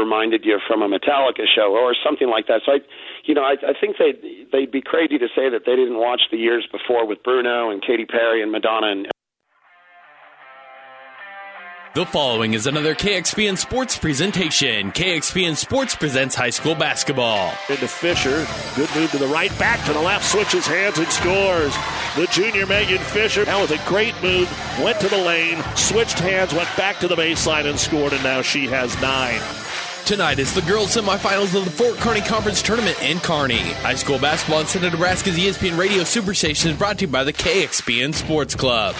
reminded you from a Metallica show or something like that. So I, you know, I, I think they they'd be crazy to say that they didn't watch the years before with Bruno and Katy Perry and Madonna and the following is another KXPN Sports presentation. KXPN Sports presents high school basketball. Into Fisher. Good move to the right, back to the left, switches hands and scores. The junior Megan Fisher. That was a great move. Went to the lane, switched hands, went back to the baseline and scored, and now she has nine. Tonight is the girls' semifinals of the Fort Kearny Conference Tournament in Kearney. High school basketball in Central Nebraska's ESPN Radio Superstation is brought to you by the KXPN Sports Club.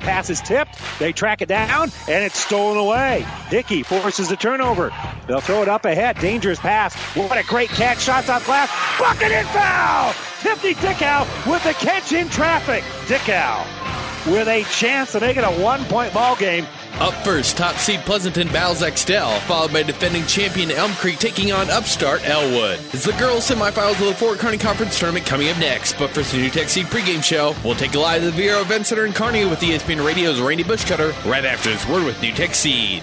Pass is tipped. They track it down, and it's stolen away. Dickey forces a turnover. They'll throw it up ahead. Dangerous pass. What a great catch. Shots off glass. Bucket and foul. Tiffany Dickow with the catch in traffic. Dickow with a chance to make it a one-point ball game. Up first, top seed Pleasanton battles Axtell, followed by defending champion Elm Creek taking on upstart Elwood. It's the girls' semifinals of the Fort Kearny Conference Tournament coming up next. But first, the NuTech Seed pregame show. We'll take a live to the Viaero Event Center in Kearney with ESPN Radio's Randy Bushcutter right after this word with NuTech Seed.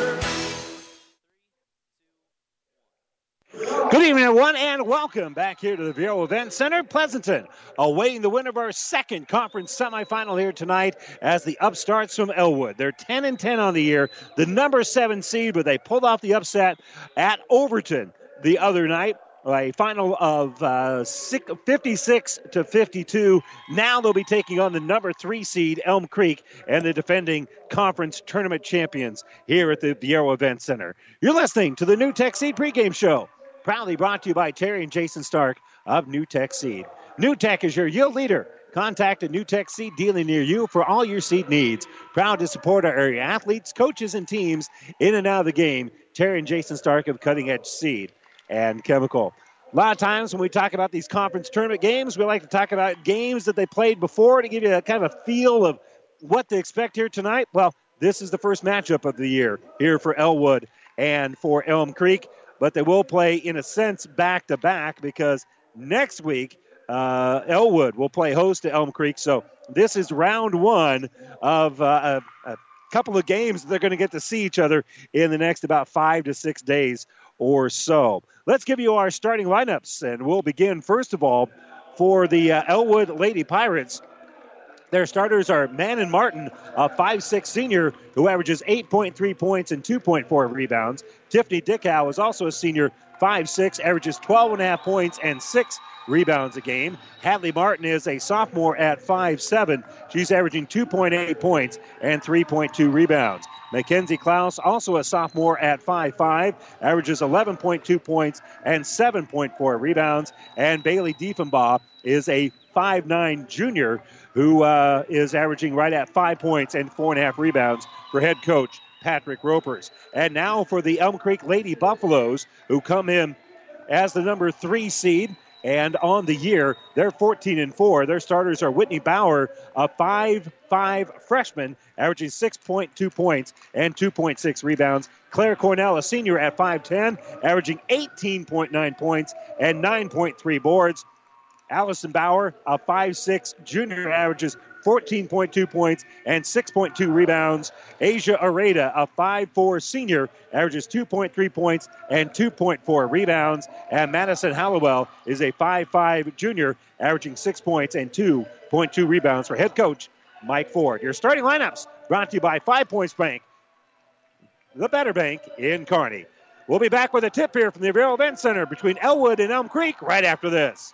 Good evening, everyone, and welcome back here to the Viaero Event Center, Pleasanton, awaiting the winner of our second conference semifinal here tonight as the upstarts from Elwood. They're 10 and 10 on the year, the number seven seed, but they pulled off the upset at Overton the other night. A final of uh, 56 to 52. Now they'll be taking on the number three seed Elm Creek and the defending conference tournament champions here at the Viaero Event Center. You're listening to the NuTech Seed pregame show Proudly brought to you by Terry and Jason Stark of NuTech Seed. NuTech is your yield leader. Contact a NuTech Seed dealer near you for all your seed needs. Proud to support our area athletes, coaches, and teams in and out of the game. Terry and Jason Stark of Cutting Edge Seed and Chemical. A lot of times when we talk about these conference tournament games, we like to talk about games that they played before to give you a kind of a feel of what to expect here tonight. Well, this is the first matchup of the year here for Elwood and for Elm Creek but they will play in a sense back to back because next week uh, Elwood will play host to Elm Creek. So this is round one of uh, a, a, couple of games they're going to get to see each other in the next about five to six days or so. Let's give you our starting lineups, and we'll begin first of all for the uh, Elwood Lady Pirates. Their starters are Manon Martin, a 5'6 senior who averages 8.3 points and 2.4 rebounds. Tiffany Dickow is also a senior, 5'6, averages 12.5 points and 6 rebounds a game. Hadley Martin is a sophomore at 5'7. She's averaging 2.8 points and 3.2 rebounds. Mackenzie Klaus, also a sophomore at 5'5, averages 11.2 points and 7.4 rebounds. And Bailey Diefenbaugh is a 5'9 junior who uh, is averaging right at five points and four and a half rebounds for head coach Patrick Ropers. And now for the Elm Creek Lady Buffaloes, who come in as the number three seed. And on the year, they're 14 and 4. Their starters are Whitney Bauer, a 5 5 freshman, averaging 6.2 points and 2.6 rebounds. Claire Cornell, a senior at 5'10, averaging 18.9 points and 9.3 boards. Allison Bauer, a 5'6 junior, averages 14.2 points and 6.2 rebounds. Asia Areda, a 5'4 senior, averages 2.3 points and 2.4 rebounds. And Madison Hallowell is a 5'5 junior, averaging 6 points and 2.2 rebounds for head coach Mike Ford. Your starting lineups brought to you by Five Points Bank, the better bank in Kearney. We'll be back with a tip here from the Viaero Event Center between Elwood and Elm Creek right after this.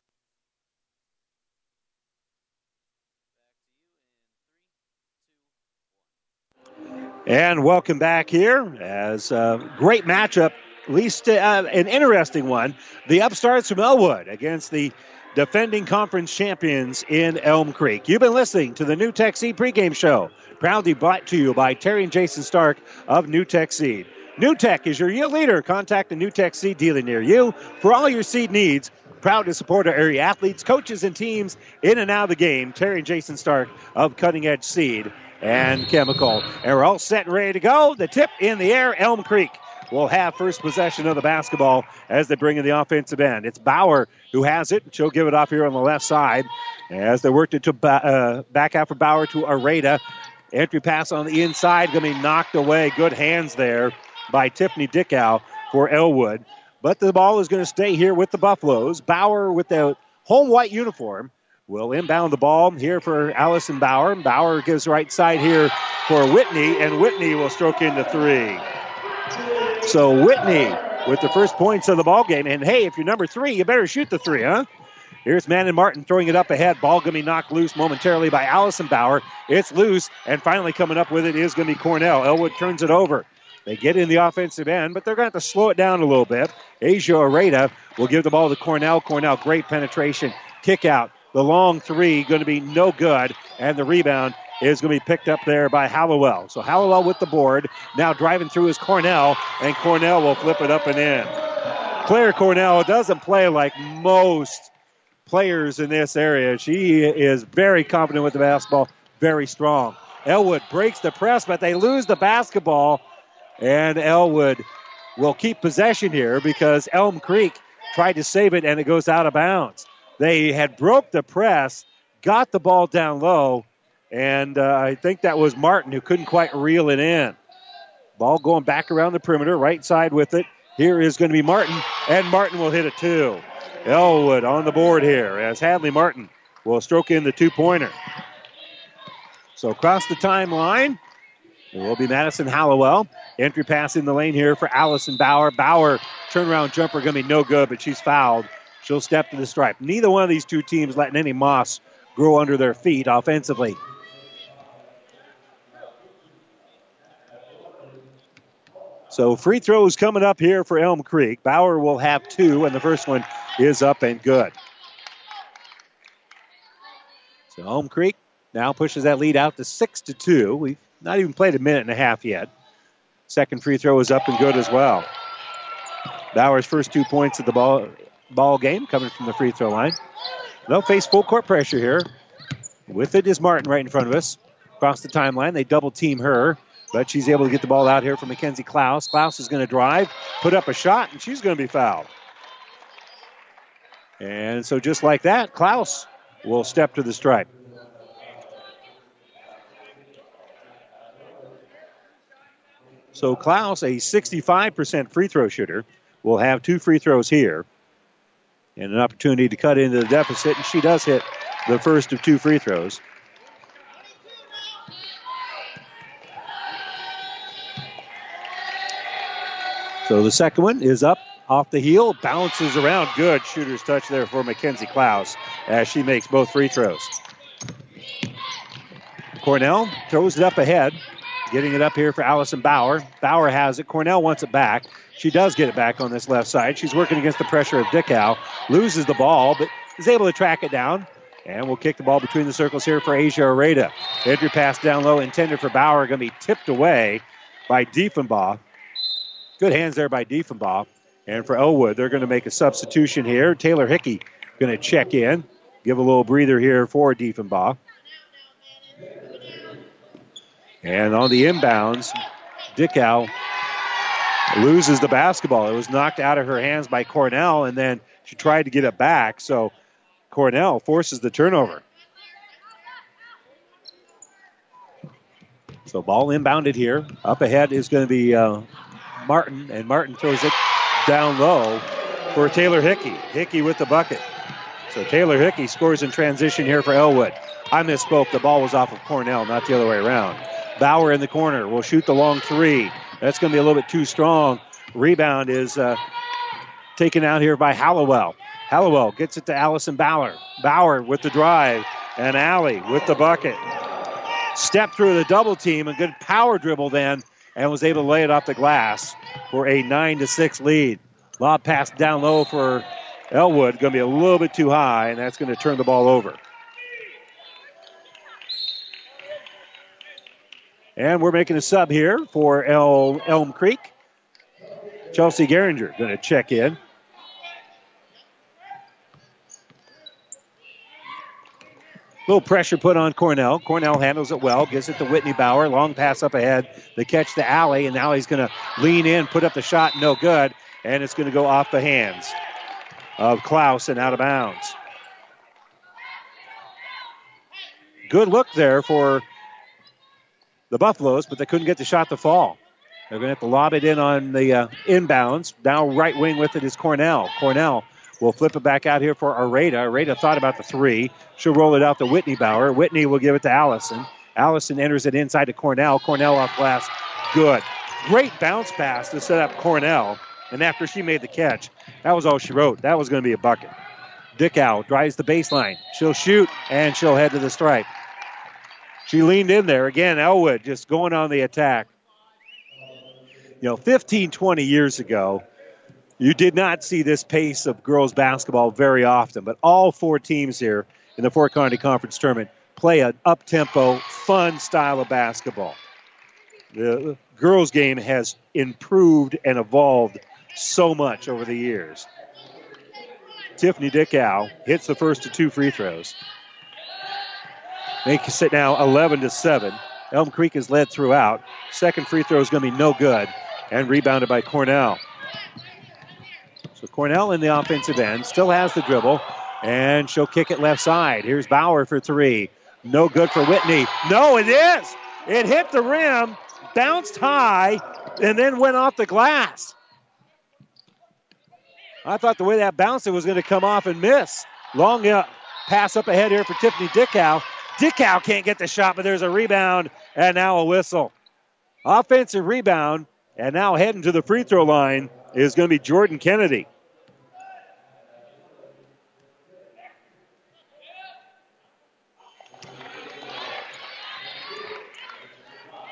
And welcome back here as a great matchup, at least uh, an interesting one. The upstarts from Elwood against the defending conference champions in Elm Creek. You've been listening to the NuTech Seed pregame show, proudly brought to you by Terry and Jason Stark of NuTech Seed. NuTech is your yield leader. Contact the NuTech Seed dealer near you for all your seed needs. Proud to support our area athletes, coaches, and teams in and out of the game. Terry and Jason Stark of Cutting Edge Seed and Chemical. And we're all set and ready to go. The tip in the air, Elm Creek will have first possession of the basketball as they bring in the offensive end. It's Bauer who has it. And she'll give it off here on the left side as they worked it to uh, back out for Bauer to Areta. Entry pass on the inside going to be knocked away. Good hands there by Tiffany Dickow for Elwood. But the ball is going to stay here with the Buffaloes. Bauer with the home white uniform will inbound the ball here for Allison Bauer. Bauer gives right side here for Whitney, and Whitney will stroke into three. So Whitney with the first points of the ball game. And hey, if you're number three, you better shoot the three, huh? Here's Manon Martin throwing it up ahead. Ball going to be knocked loose momentarily by Allison Bauer. It's loose, and finally coming up with it is going to be Cornell. Elwood turns it over. They get in the offensive end, but they're going to have to slow it down a little bit. Asia Areta will give the ball to Cornell. Cornell, great penetration. Kick out. The long three going to be no good, and the rebound is going to be picked up there by Hallowell. So Hallowell with the board. Now driving through is Cornell, and Cornell will flip it up and in. Claire Cornell doesn't play like most players in this area. She is very confident with the basketball, very strong. Elwood breaks the press, but they lose the basketball, and Elwood will keep possession here because Elm Creek tried to save it and it goes out of bounds. They had broke the press, got the ball down low, and uh, I think that was Martin who couldn't quite reel it in. Ball going back around the perimeter, right side with it. Here is going to be Martin, and Martin will hit a two. Elwood on the board here as Hadley Martin will stroke in the two pointer. So across the timeline, it will be Madison Hallowell. Entry pass in the lane here for Allison Bauer. Bauer turnaround jumper going to be no good, but she's fouled. She'll step to the stripe. Neither one of these two teams letting any moss grow under their feet offensively. So free throws coming up here for Elm Creek. Bauer will have two, and the first one is up and good. So Elm Creek now pushes that lead out to six to two. We've not even played a minute and a half yet. Second free throw is up and good as well. Bauer's first two points of the ball ball game coming from the free throw line. They'll face full court pressure here. With it is Martin right in front of us. Across the timeline, they double team her, but she's able to get the ball out here for Mackenzie Klaus. Klaus is going to drive, put up a shot, and she's going to be fouled. And so just like that, Klaus will step to the stripe. So Klaus, a 65% free throw shooter, will have two free throws here and an opportunity to cut into the deficit, and she does hit the first of two free throws. So the second one is up off the heel, bounces around. Good shooter's touch there for Mackenzie Klaus as she makes both free throws. Cornell throws it up ahead, getting it up here for Allison Bauer. Bauer has it. Cornell wants it back. She does get it back on this left side. She's working against the pressure of Dickow. Loses the ball, but is able to track it down. And we'll kick the ball between the circles here for Asia Areta. Entry pass down low intended for Bauer, going to be tipped away by Diefenbaugh. Good hands there by Diefenbaugh. And for Elwood, they're going to make a substitution here. Taylor Hickey going to check in, give a little breather here for Diefenbaugh. And on the inbounds, Dickow loses the basketball. It was knocked out of her hands by Cornell, and then she tried to get it back. So Cornell forces the turnover. So ball inbounded here. Up ahead is going to be uh, Martin, and Martin throws it down low for Taylor Hickey. Hickey with the bucket. So Taylor Hickey scores in transition here for Elwood. I misspoke. The ball was off of Cornell, not the other way around. Bauer in the corner will shoot the long three. That's going to be a little bit too strong. Rebound is uh, taken out here by Hallowell. Hallowell gets it to Allison Bauer. Bauer with the drive, and Alley with the bucket. Step through the double team, a good power dribble then, and was able to lay it off the glass for a 9 to 6 lead. Lob pass down low for Elwood, going to be a little bit too high, and that's going to turn the ball over. And we're making a sub here for El- Elm Creek. Chelsea Geringer going to check in. Little pressure put on Cornell. Cornell handles it well, gives it to Whitney Bauer. Long pass up ahead. They catch the Alley, and now he's going to lean in, put up the shot, no good, and it's going to go off the hands of Klaus and out of bounds. Good look there for the Buffaloes, but they couldn't get the shot to fall. They're going to have to lob it in on the uh, inbounds. Now right wing with it is Cornell. Cornell will flip it back out here for Areta. Areta thought about the three. She'll roll it out to Whitney Bauer. Whitney will give it to Allison. Allison enters it inside to Cornell. Cornell off glass. Good. Great bounce pass to set up Cornell. And after she made the catch, that was all she wrote. That was going to be a bucket. Dickow drives the baseline. She'll shoot and she'll head to the stripe. She leaned in there. Again, Elwood just going on the attack. You know, 15, 20 years ago, you did not see this pace of girls basketball very often, but all four teams here in the Fort Kearny Conference Tournament play an up tempo, fun style of basketball. The girls' game has improved and evolved so much over the years. Tiffany Dickow hits the first of two free throws. Makes it sit now 11 to 7. Elm Creek is led throughout. Second free throw is going to be no good and rebounded by Cornell. So Cornell in the offensive end still has the dribble and she'll kick it left side. Here's Bauer for three. No good for Whitney. No, it is. It hit the rim, bounced high, and then went off the glass. I thought the way that bounced, it was going to come off and miss. Long uh, pass up ahead here for Tiffany Dickow. Dickow can't get the shot, but there's a rebound and now a whistle. Offensive rebound, and now heading to the free throw line is going to be Jordan Kennedy.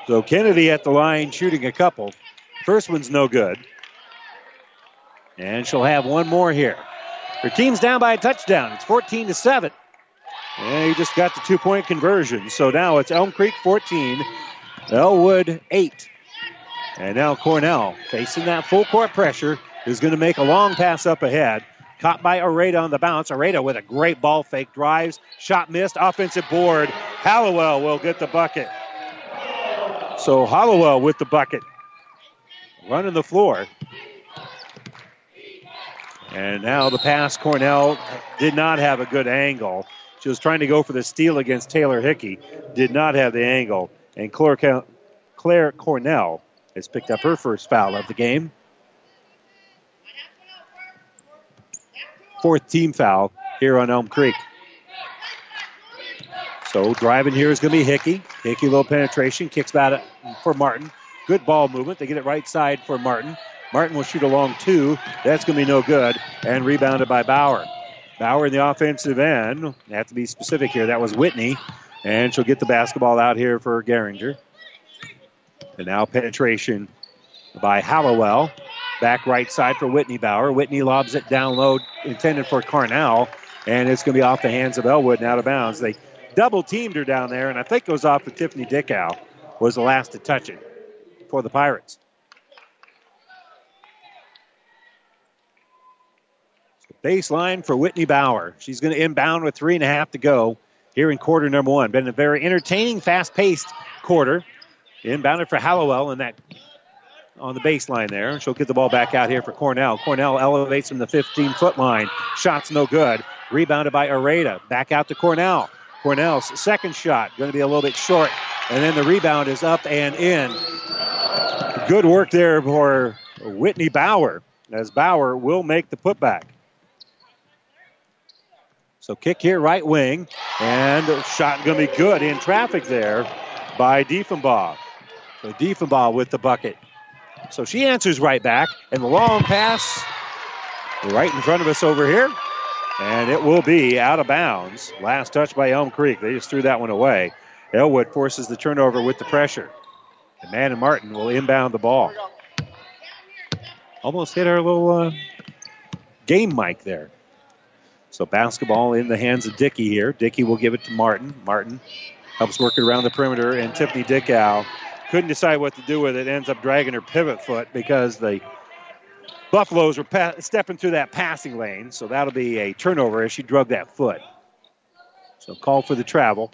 So Kennedy at the line shooting a couple. First one's no good. And she'll have one more here. Her team's down by a touchdown. It's 14 to 7. And he just got the two point conversion. So now it's Elm Creek 14, Elwood 8. And now Cornell facing that full court pressure is going to make a long pass up ahead. Caught by Areta on the bounce. Areta with a great ball fake. Drives. Shot missed. Offensive board. Hallowell will get the bucket. So Hallowell with the bucket. Running the floor. And now the pass, Cornell did not have a good angle. She was trying to go for the steal against Taylor Hickey. Did not have the angle. And Claire, Claire Cornell has picked up her first foul of the game. Fourth team foul here on Elm Creek. So driving here is going to be Hickey. Hickey, little penetration, kicks back for Martin. Good ball movement. They get it right side for Martin. Martin will shoot a long two. That's going to be no good. And rebounded by Bauer. Bauer in the offensive end. Have to be specific here. That was Whitney. And she'll get the basketball out here for Geringer. And now penetration by Hallowell. Back right side for Whitney Bauer. Whitney lobs it down low, intended for Cornell. And it's going to be off the hands of Elwood and out of bounds. They double teamed her down there, and I think it was off of Tiffany Dickow, was the last to touch it for the Pirates. Baseline for Whitney Bauer. She's going to inbound with three and a half to go here in quarter number one. Been a very entertaining, fast paced quarter. Inbounded for Hallowell and that on the baseline there. She'll get the ball back out here for Cornell. Cornell elevates from the 15 foot line. Shots no good. Rebounded by Areta. Back out to Cornell. Cornell's second shot going to be a little bit short. And then the rebound is up and in. Good work there for Whitney Bauer as Bauer will make the putback. So kick here, right wing, and shot going to be good in traffic there. by Diefenbaugh. So Diefenbaugh with the bucket. So she answers right back, and the long pass right in front of us over here. And it will be out of bounds. Last touch by Elm Creek. They just threw that one away. Elwood forces the turnover with the pressure. And Manon Martin will inbound the ball. Almost hit our little uh, game mic there. So basketball in the hands of Dickey here. Dickey will give it to Martin. Martin helps work it around the perimeter, and Tiffany Dickow couldn't decide what to do with it. Ends up dragging her pivot foot because the Buffaloes were pa- stepping through that passing lane. So that'll be a turnover as she drug that foot. So call for the travel.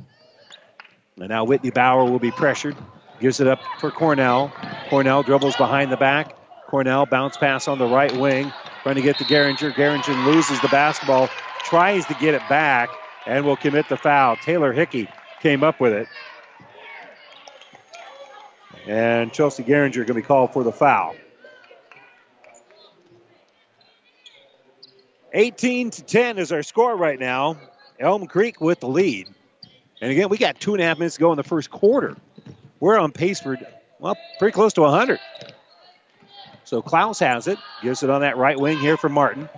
And now Whitney Bauer will be pressured. Gives it up for Cornell. Cornell dribbles behind the back. Cornell bounce pass on the right wing. Trying to get to Geringer. Geringer loses the basketball. Tries to get it back and will commit the foul. Taylor Hickey came up with it. And Chelsea Geringer going to be called for the foul. 18 to 10 is our score right now. Elm Creek with the lead. And again, we got two and a half minutes to go in the first quarter. We're on pace for, well, pretty close to 100. So Klaus has it, gives it on that right wing here for Martin.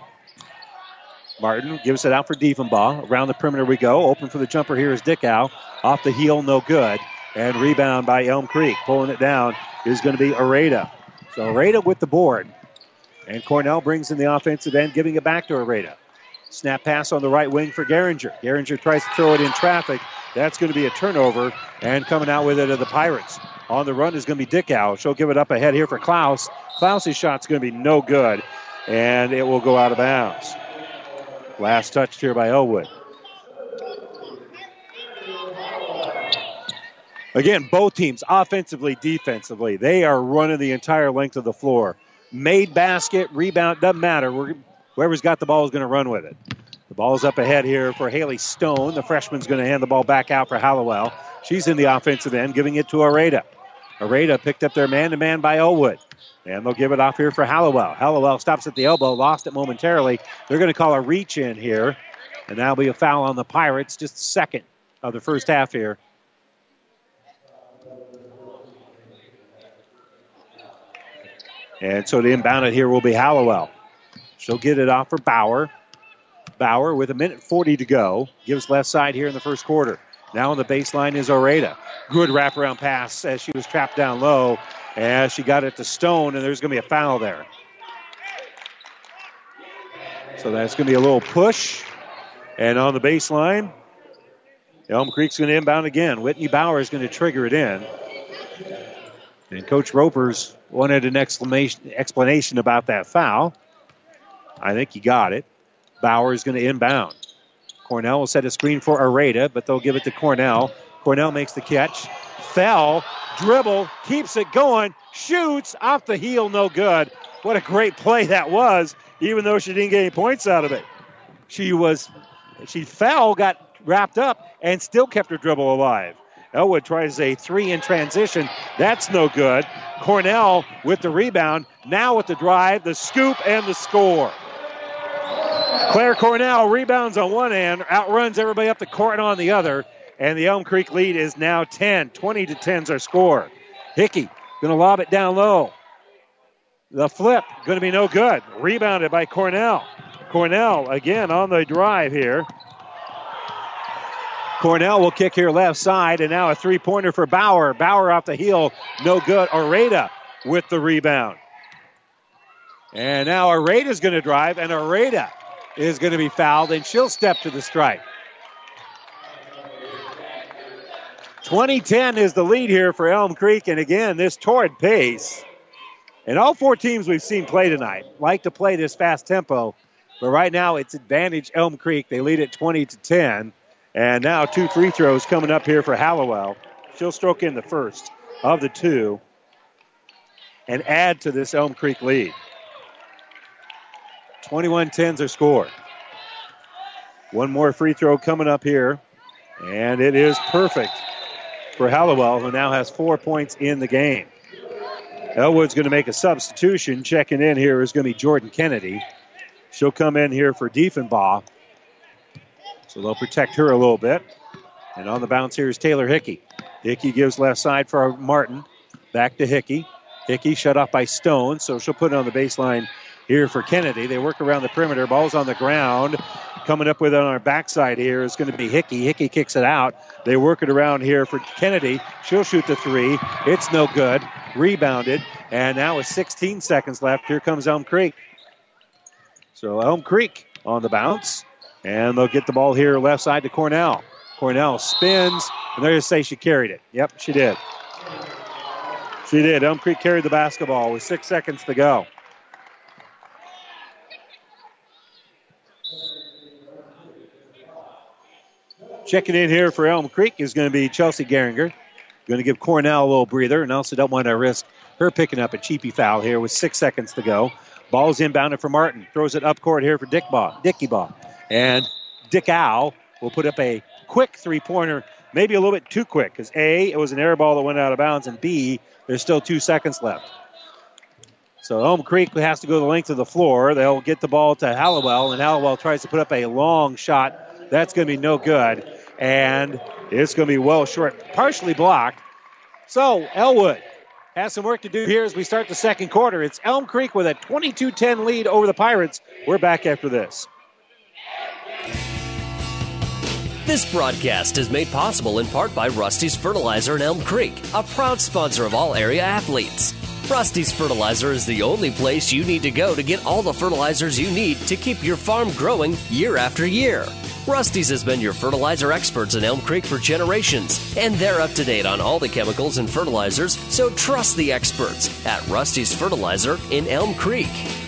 Martin gives it out for Diefenbaugh. Around the perimeter we go. Open for the jumper here is Dickow. Off the heel, no good. And rebound by Elm Creek. Pulling it down is going to be Areta. So Areta with the board. And Cornell brings in the offensive end, giving it back to Areta. Snap pass on the right wing for Geringer. Geringer tries to throw it in traffic. That's going to be a turnover. And coming out with it are the Pirates. On the run is going to be Dickow. She'll give it up ahead here for Klaus. Klaus's shot's going to be no good. And it will go out of bounds. Last touched here by Elwood. Again, both teams, offensively, defensively, they are running the entire length of the floor. Made basket, rebound, doesn't matter. We're, whoever's got the ball is going to run with it. The ball's up ahead here for Haley Stone. The freshman's going to hand the ball back out for Hallowell. She's in the offensive end, giving it to Areta. Areta picked up their man to man by Elwood. And they'll give it off here for Hallowell. Hallowell stops at the elbow, lost it momentarily. They're going to call a reach in here. And that'll be a foul on the Pirates, just a second of the first half here. And so to inbound it here will be Hallowell. She'll get it off for Bauer. Bauer with a minute 40 to go. Gives left side here in the first quarter. Now on the baseline is Oreda. Good wraparound pass as she was trapped down low. As she got it to Stone, and there's going to be a foul there. So that's going to be a little push. And on the baseline, Elm Creek's going to inbound again. Whitney Bauer is going to trigger it in. And Coach Ropers wanted an explanation, explanation about that foul. I think he got it. Bauer is going to inbound. Cornell will set a screen for Areta, but they'll give it to Cornell. Cornell makes the catch. Fell, dribble, keeps it going, shoots off the heel, no good. What a great play that was, even though she didn't get any points out of it. She was, she fell, got wrapped up, and still kept her dribble alive. Elwood tries a three in transition. That's no good. Cornell with the rebound. Now with the drive, the scoop, and the score. Claire Cornell rebounds on one end, outruns everybody up the court and on the other, and the Elm Creek lead is now 10. 20 to 10's our score. Hickey going to lob it down low. The flip going to be no good. Rebounded by Cornell. Cornell again on the drive here. Cornell will kick here left side, and now a three pointer for Bauer. Bauer off the heel, no good. Areta with the rebound. And now Areta's going to drive, and Areta is going to be fouled, and she'll step to the strike. 2010 is the lead here for Elm Creek, and again, this torrid pace. And all four teams we've seen play tonight like to play this fast tempo, but right now it's advantage Elm Creek. They lead at 20 to 10. And now two free throws coming up here for Hallowell. She'll stroke in the first of the two and add to this Elm Creek lead. 21 10's are scored. One more free throw coming up here, and it is perfect for Hallowell, who now has four points in the game. Elwood's going to make a substitution. Checking in here is going to be Jordan Kennedy. She'll come in here for Diefenbaugh. So they'll protect her a little bit. And on the bounce here is Taylor Hickey. Hickey gives left side for Martin. Back to Hickey. Hickey shut off by Stone, so she'll put it on the baseline here for Kennedy. They work around the perimeter. Ball's on the ground. Coming up with it on our backside here is going to be Hickey. Hickey kicks it out. They work it around here for Kennedy. She'll shoot the three. It's no good. Rebounded. And now with 16 seconds left, here comes Elm Creek. So Elm Creek on the bounce. And they'll get the ball here left side to Cornell. Cornell spins, and they're going to say she carried it. Yep, she did. She did. Elm Creek carried the basketball with six seconds to go. Checking in here for Elm Creek is going to be Chelsea Geringer. Going to give Cornell a little breather, and also don't want to risk her picking up a cheapy foul here with six seconds to go. Ball's inbounded for Martin. Throws it up court here for Dick Ball, Dicky Ball. And Dick Owl will put up a quick three pointer, maybe a little bit too quick, because A, it was an air ball that went out of bounds, and B, there's still two seconds left. So Elm Creek has to go the length of the floor. They'll get the ball to Hallowell, and Hallowell tries to put up a long shot. That's going to be no good and it's going to be well short, partially blocked. So Elwood has some work to do here as we start the second quarter. It's Elm Creek with a 22 10 lead over the Pirates. We're back after this. This broadcast is made possible in part by Rusty's Fertilizer in Elm Creek, a proud sponsor of all area athletes. Rusty's Fertilizer is the only place you need to go to get all the fertilizers you need to keep your farm growing year after year. Rusty's has been your fertilizer experts in Elm Creek for generations, and they're up to date on all the chemicals and fertilizers, so trust the experts at Rusty's Fertilizer in Elm Creek.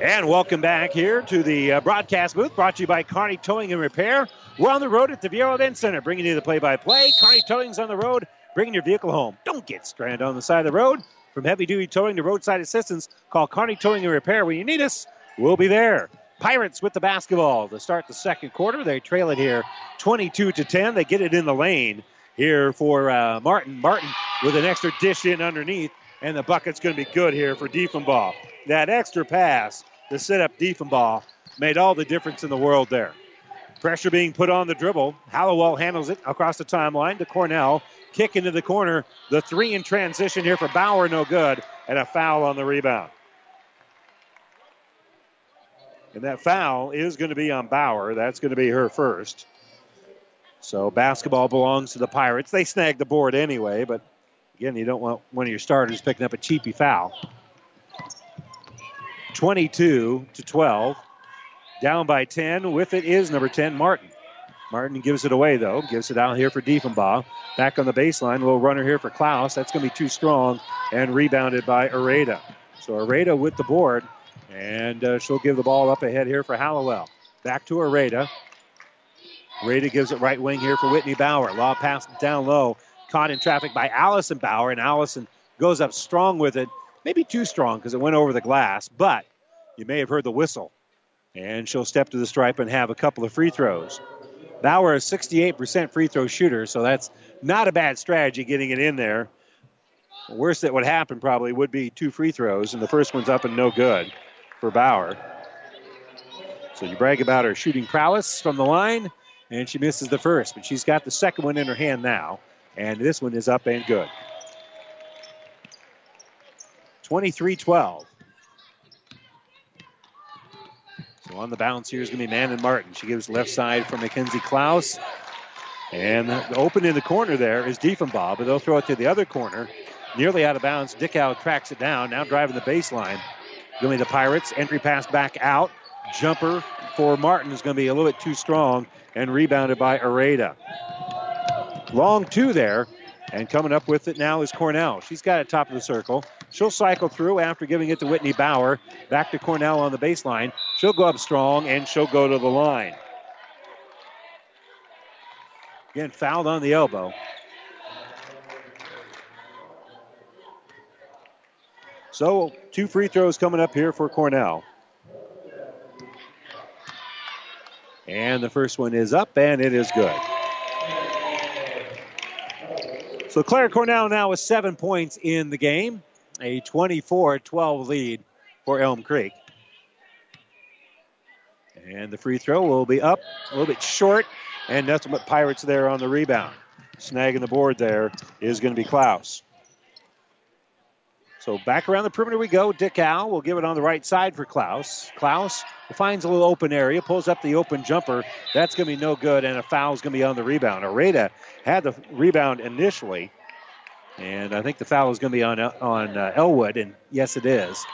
And welcome back here to the uh, broadcast booth brought to you by Kearney Towing and Repair. We're on the road at the Viaero Event Center, bringing you the play by play. Kearney Towing's on the road, bringing your vehicle home. Don't get stranded on the side of the road. From heavy duty towing to roadside assistance, call Kearney Towing and Repair. When you need us, we'll be there. Pirates with the basketball to start the second quarter. They trail it here 22 to 10. They get it in the lane here for uh, Martin. Martin with an extra dish in underneath, and the bucket's going to be good here for Diefenbaugh. That extra pass the set up Diefenbaugh made all the difference in the world there. Pressure being put on the dribble. Hallowell handles it across the timeline to Cornell. Kick into the corner. The three in transition here for Bauer, no good. And a foul on the rebound. And that foul is going to be on Bauer. That's going to be her first. So basketball belongs to the Pirates. They snag the board anyway, but again, you don't want one of your starters picking up a cheapy foul. 22 to 12. Down by 10. With it is number 10, Martin. Martin gives it away, though. Gives it out here for Diefenbaugh. Back on the baseline. Little runner here for Klaus. That's going to be too strong and rebounded by Areda. So Areda with the board, and uh, she'll give the ball up ahead here for Hallowell. Back to Areda. Areda gives it right wing here for Whitney Bauer. Law pass down low. Caught in traffic by Allison Bauer, and Allison goes up strong with it. Maybe too strong because it went over the glass, but you may have heard the whistle. And she'll step to the stripe and have a couple of free throws. Bauer is 68% free throw shooter, so that's not a bad strategy getting it in there. The worst that would happen probably would be two free throws, and the first one's up and no good for Bauer. So you brag about her shooting prowess from the line, and she misses the first, but she's got the second one in her hand now, and this one is up and good. 23 12. So on the bounce here is going to be Manon Martin. She gives left side for Mackenzie Klaus. And open in the corner there is Diefenbaugh, but they'll throw it to the other corner. Nearly out of bounds. Dickow tracks it down, now driving the baseline. Going to the Pirates. Entry pass back out. Jumper for Martin is going to be a little bit too strong and rebounded by Areda. Long two there. And coming up with it now is Cornell. She's got it top of the circle. She'll cycle through after giving it to Whitney Bauer. Back to Cornell on the baseline. She'll go up strong and she'll go to the line. Again, fouled on the elbow. So, two free throws coming up here for Cornell. And the first one is up, and it is good. So Claire Cornell now with seven points in the game, a 24 12 lead for Elm Creek. And the free throw will be up a little bit short, and nothing but Pirates there on the rebound. Snagging the board there is going to be Klaus. So back around the perimeter we go. Dick Al will give it on the right side for Klaus. Klaus finds a little open area, pulls up the open jumper. That's going to be no good, and a foul is going to be on the rebound. Areta had the rebound initially, and I think the foul is going to be on on uh, Elwood, and yes, it is.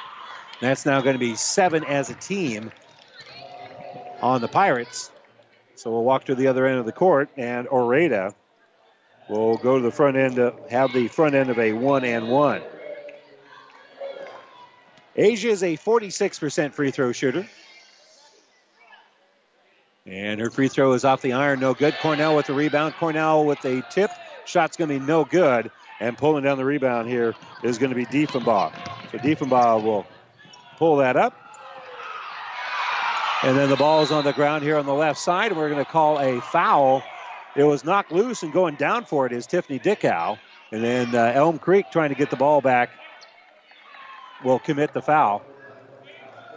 That's now going to be seven as a team on the Pirates. So we'll walk to the other end of the court, and Oreda will go to the front end, to have the front end of a one and one. Asia is a 46% free throw shooter. And her free throw is off the iron, no good. Cornell with the rebound. Cornell with a tip. Shot's going to be no good. And pulling down the rebound here is going to be Diefenbaugh. So Diefenbaugh will pull that up. And then the ball is on the ground here on the left side, we're going to call a foul. It was knocked loose, and going down for it is Tiffany Dickow. And then uh, Elm Creek trying to get the ball back will commit the foul.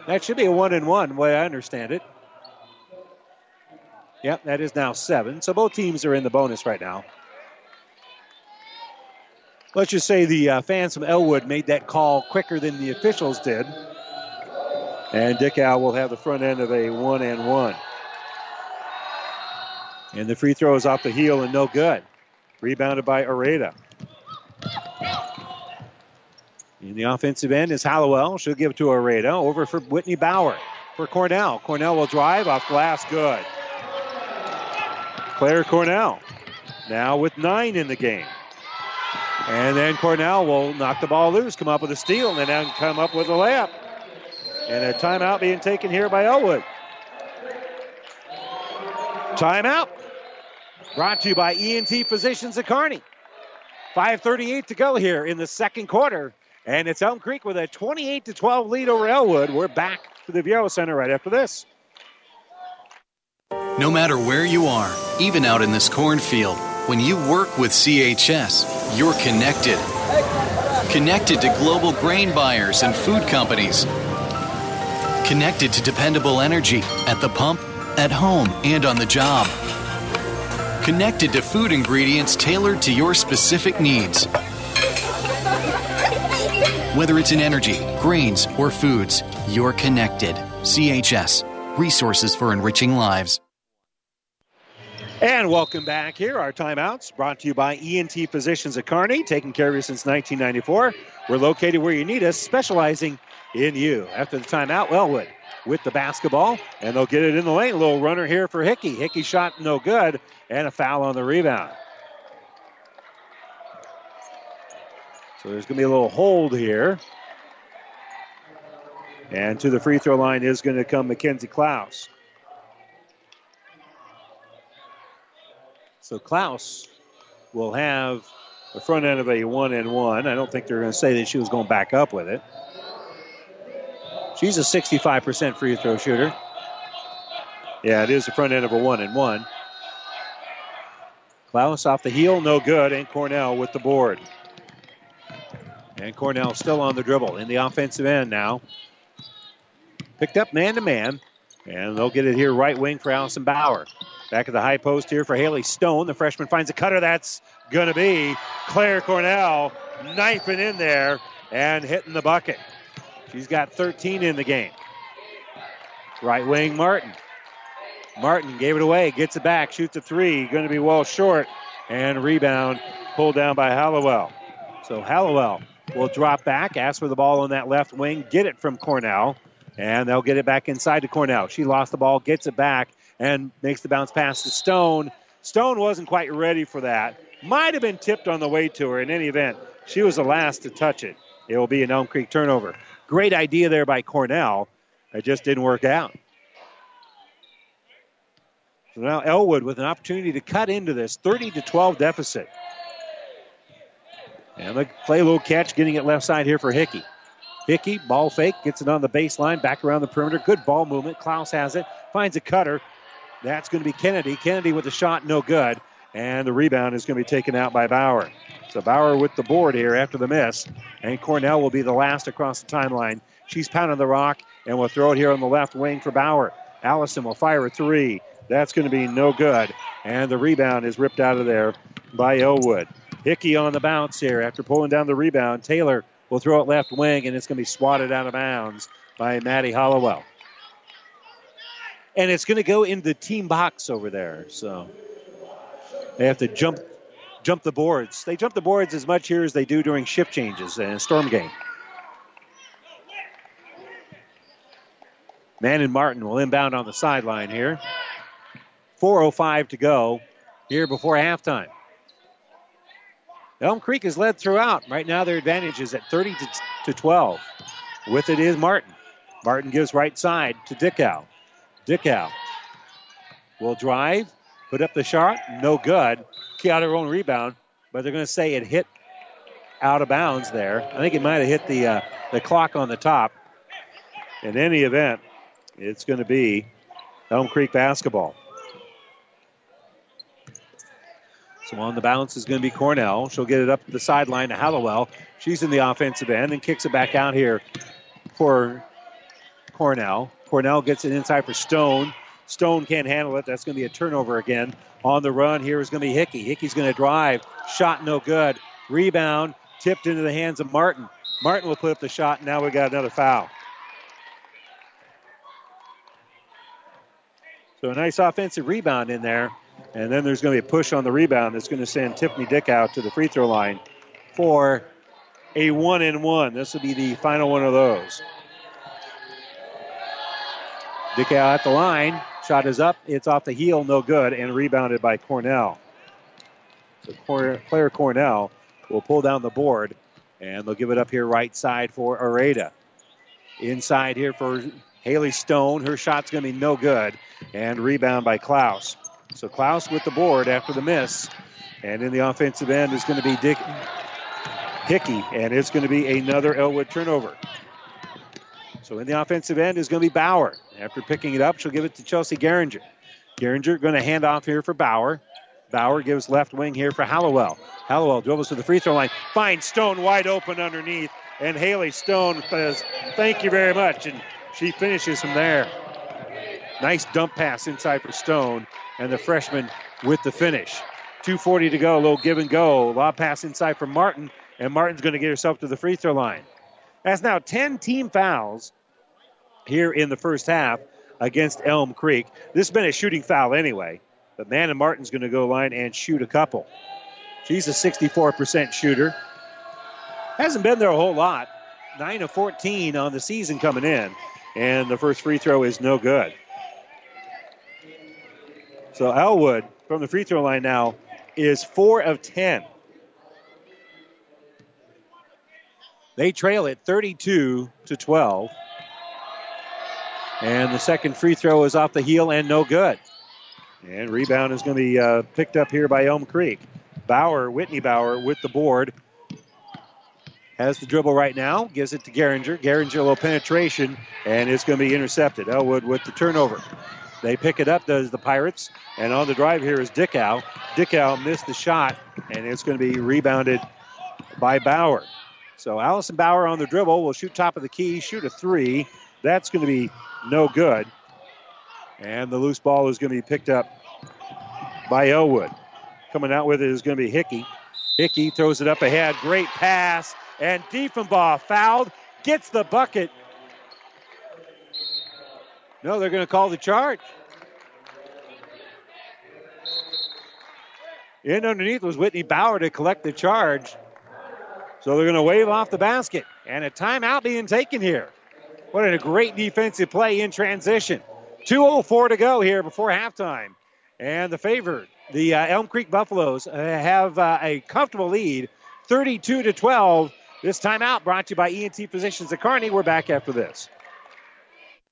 That should be a one and one, way I understand it. Yep, that is now seven. So both teams are in the bonus right now. Let's just say the uh, fans from Elwood made that call quicker than the officials did. And Dickow will have the front end of a one and one. And the free throw is off the heel and no good. Rebounded by Areta. In the offensive end is Hallowell. She'll give it to Areta. Over for Whitney Bauer for Cornell. Cornell will drive off glass. Good. Claire Cornell now with nine in the game. And then Cornell will knock the ball loose, come up with a steal, and then come up with a layup. And a timeout being taken here by Elwood. Timeout. Brought to you by ENT Physicians at Kearney. 5.38 to go here in the second quarter. And it's Elm Creek with a 28 to 12 lead over Elwood. We're back to the Viaero Center right after this. No matter where you are, even out in this cornfield, when you work with CHS, you're connected. Connected to global grain buyers and food companies. Connected to dependable energy at the pump, at home, and on the job. Connected to food ingredients tailored to your specific needs. Whether it's in energy, grains, or foods, you're connected. CHS, resources for enriching lives. And welcome back here. Our timeouts brought to you by ENT Physicians at Kearney, taking care of you since 1994. We're located where you need us, specializing in you. After the timeout, Elwood with the basketball, and they'll get it in the lane. A little runner here for Hickey. Hickey shot no good, and a foul on the rebound. So there's going to be a little hold here. And to the free throw line is going to come Mackenzie Klaus. So Klaus will have the front end of a one and one. I don't think they're going to say that she was going back up with it. She's a 65% free throw shooter. Yeah, it is the front end of a one and one. Klaus off the heel, no good, and Cornell with the board. And Cornell still on the dribble in the offensive end now. Picked up man to man. And they'll get it here right wing for Allison Bauer. Back at the high post here for Haley Stone. The freshman finds a cutter. That's going to be Claire Cornell knifing in there and hitting the bucket. She's got 13 in the game. Right wing Martin. Martin gave it away, gets it back, shoots a three. Going to be well short. And rebound pulled down by Hallowell. So Hallowell will drop back, ask for the ball on that left wing, get it from Cornell, and they'll get it back inside to Cornell. She lost the ball, gets it back, and makes the bounce pass to Stone. Stone wasn't quite ready for that. Might have been tipped on the way to her. In any event, she was the last to touch it. It will be an Elm Creek turnover. Great idea there by Cornell. It just didn't work out. So now Elwood with an opportunity to cut into this 30 to 12 deficit. And they play a little catch, getting it left side here for Hickey. Hickey, ball fake, gets it on the baseline, back around the perimeter. Good ball movement. Klaus has it, finds a cutter. That's going to be Kennedy. Kennedy with a shot, no good. And the rebound is going to be taken out by Bauer. So Bauer with the board here after the miss. And Cornell will be the last across the timeline. She's pounding the rock and will throw it here on the left wing for Bauer. Allison will fire a three. That's going to be no good. And the rebound is ripped out of there by Elwood. Hickey on the bounce here after pulling down the rebound. Taylor will throw it left wing, and it's going to be swatted out of bounds by Maddie Hallowell. And it's going to go in the team box over there. So they have to jump jump the boards. They jump the boards as much here as they do during shift changes in a storm game. Manon Martin will inbound on the sideline here. 4.05 to go here before halftime. Elm Creek is led throughout. Right now, their advantage is at 30 to, 12. With it is Martin. Martin gives right side to Dickow. Dickow will drive, put up the shot, no good. Got her own rebound, but they're going to say it hit out of bounds there. I think it might have hit the uh, the clock on the top. In any event, it's going to be Elm Creek basketball. So on the bounce is going to be Cornell. She'll get it up the sideline to Hallowell. She's in the offensive end and kicks it back out here for Cornell. Cornell gets it inside for Stone. Stone can't handle it. That's going to be a turnover again. On the run here is going to be Hickey. Hickey's going to drive. Shot no good. Rebound tipped into the hands of Martin. Martin will put up the shot. And now we got another foul. So a nice offensive rebound in there. And then there's going to be a push on the rebound that's going to send Tiffany Dick out to the free throw line for a one and one. This will be the final one of those. Dick at the line. Shot is up. It's off the heel, no good, and rebounded by Cornell. So Claire Cornell will pull down the board, and they'll give it up here right side for Areta. Inside here for Haley Stone. Her shot's going to be no good, and rebound by Klaus. So Klaus with the board after the miss. And in the offensive end is going to be Dick Hickey, and it's going to be another Elwood turnover. So in the offensive end is going to be Bauer. After picking it up, she'll give it to Chelsea Geringer. Geringer going to hand off here for Bauer. Bauer gives left wing here for Hallowell. Hallowell dribbles to the free throw line, finds Stone wide open underneath, and Haley Stone says, Thank you very much. And she finishes from there. Nice dump pass inside for Stone and the freshman with the finish. 2.40 to go, a little give and go. Lob pass inside for Martin, and Martin's going to get herself to the free throw line. That's now 10 team fouls here in the first half against Elm Creek. This has been a shooting foul anyway, but Manon Martin's going to go line and shoot a couple. She's a 64% shooter. Hasn't been there a whole lot. 9 of 14 on the season coming in, and the first free throw is no good. So Elwood from the free throw line now is 4 of 10. They trail it 32 to 12. And the second free throw is off the heel and no good. And rebound is going to be uh, picked up here by Elm Creek. Bauer, Whitney Bauer with the board. Has the dribble right now, gives it to Geringer. Geringer, a little penetration, and it's going to be intercepted. Elwood with the turnover. They pick it up, does the Pirates. And on the drive here is Dickow. Dickow missed the shot, and it's going to be rebounded by Bauer. So Allison Bauer on the dribble will shoot top of the key, shoot a three. That's going to be no good. And the loose ball is going to be picked up by Elwood. Coming out with it is going to be Hickey. Hickey throws it up ahead. Great pass. And Diefenbaugh fouled. Gets the bucket. No, they're going to call the charge. In underneath was Whitney Bauer to collect the charge. So they're going to wave off the basket. And a timeout being taken here. What a great defensive play in transition. 2.04 to go here before halftime. And the favored, the uh, Elm Creek Buffaloes, uh, have uh, a comfortable lead, 32 to 12. This timeout brought to you by ENT Physicians at Kearney. We're back after this.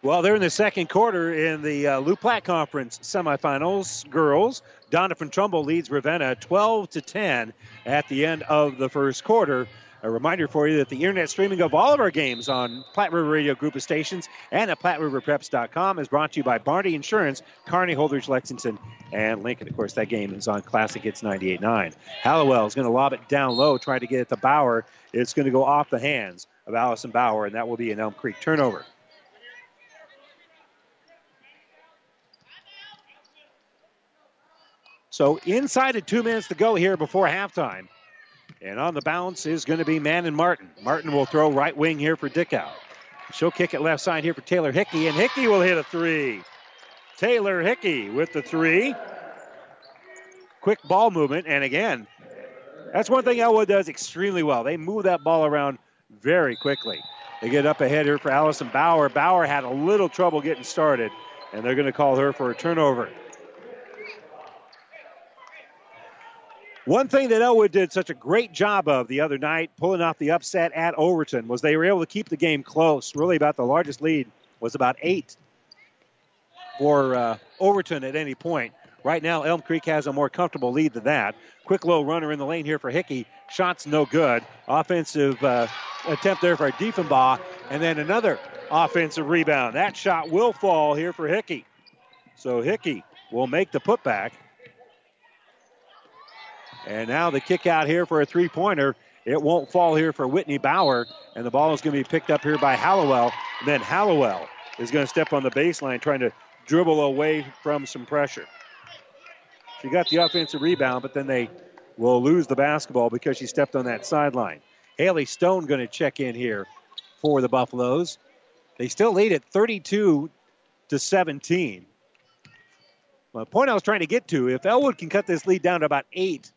Well, they're in the second quarter in the uh, Loup Platte Conference semifinals. Girls, Doniphan Trumbull leads Ravenna 12 to 10 at the end of the first quarter. A reminder for you that the internet streaming of all of our games on Platte River Radio Group of Stations and at PlatteRiverPreps.com is brought to you by Barney Insurance, Kearney, Holdrege, Lexington, and Lincoln. Of course, that game is on Classic Hits 98.9. Hallowell is going to lob it down low, trying to get it to Bauer. It's going to go off the hands of Allison Bauer, and that will be an Elm Creek turnover. So inside of two minutes to go here before halftime. And on the bounce is going to be Manon Martin. Martin will throw right wing here for Dickow. She'll kick it left side here for Taylor Hickey, and Hickey will hit a three. Taylor Hickey with the three. Quick ball movement, and again, that's one thing Elwood does extremely well. They move that ball around very quickly. They get up ahead here for Allison Bauer. Bauer had a little trouble getting started, and they're going to call her for a turnover. One thing that Elwood did such a great job of the other night, pulling off the upset at Overton, was they were able to keep the game close. Really, about the largest lead was about eight for uh, Overton at any point. Right now, Elm Creek has a more comfortable lead than that. Quick low runner in the lane here for Hickey. Shots no good. Offensive uh, attempt there for Diefenbach, and then another offensive rebound. That shot will fall here for Hickey. So Hickey will make the putback. And now the kick out here for a three pointer. It won't fall here for Whitney Bauer. And the ball is going to be picked up here by Hallowell. And then Hallowell is going to step on the baseline trying to dribble away from some pressure. She got the offensive rebound, but then they will lose the basketball because she stepped on that sideline. Haley Stone going to check in here for the Buffaloes. They still lead at 32 to 17. Well, the point I was trying to get to, if Elwood can cut this lead down to about eight,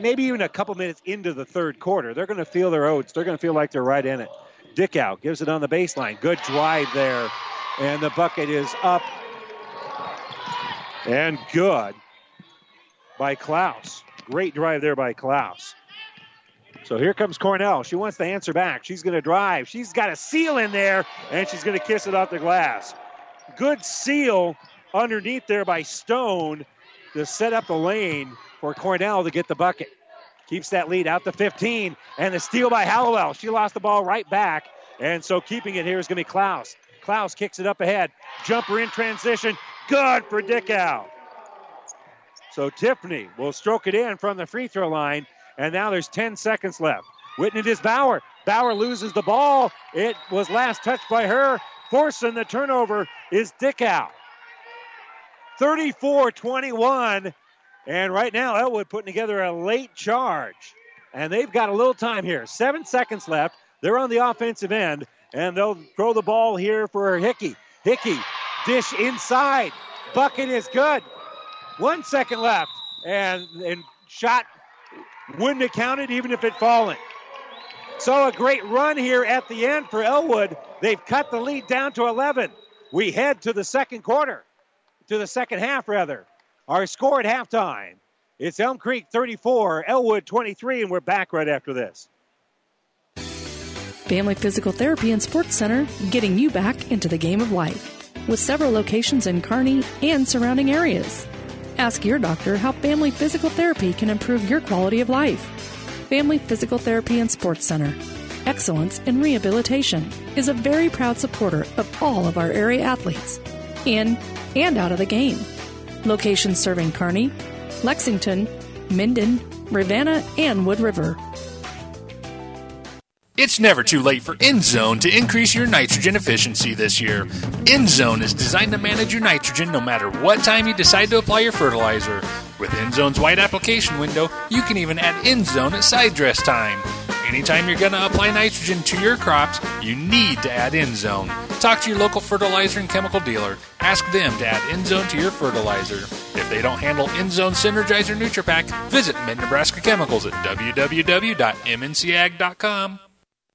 maybe even a couple minutes into the third quarter, they're going to feel their oats. They're going to feel like they're right in it. Dickow gives it on the baseline. Good drive there. And the bucket is up and good by Klaus. Great drive there by Klaus. So here comes Cornell. She wants to answer back. She's going to drive. She's got a seal in there, and she's going to kiss it off the glass. Good seal underneath there by Stone to set up the lane for Cornell to get the bucket. Keeps that lead out to 15, and the steal by Hallowell. She lost the ball right back, and so keeping it here is going to be Klaus. Klaus kicks it up ahead. Jumper in transition. Good for Dickow. So Tiffany will stroke it in from the free throw line, and now there's 10 seconds left. Whitney is Bauer. Bauer loses the ball. It was last touched by her. Forcing the turnover is Dickow. 34 21. And right now, Elwood putting together a late charge. And they've got a little time here. Seven seconds left. They're on the offensive end, and they'll throw the ball here for Hickey. Hickey, dish inside. Bucket is good. One second left. And, and shot wouldn't have counted even if it fallen. So a great run here at the end for Elwood. They've cut the lead down to 11. We head to the second quarter, to the second half rather. Our score at halftime. It's Elm Creek 34, Elwood 23, and we're back right after this. Family Physical Therapy and Sports Center, getting you back into the game of life. With several locations in Kearney and surrounding areas. Ask your doctor how Family Physical Therapy can improve your quality of life. Family Physical Therapy and Sports Center. Excellence in Rehabilitation is a very proud supporter of all of our area athletes, in and out of the game. Locations serving Kearney, Lexington, Minden, Ravenna, and Wood River. It's never too late for InZone to increase your nitrogen efficiency this year. InZone is designed to manage your nitrogen no matter what time you decide to apply your fertilizer. With InZone's wide application window, you can even add InZone at side dress time. Anytime you're going to apply nitrogen to your crops, you need to add Endzone. Talk to your local fertilizer and chemical dealer. Ask them to add Endzone to your fertilizer. If they don't handle Endzone Synergizer NutriPack, visit Mid Nebraska Chemicals at www.mncag.com.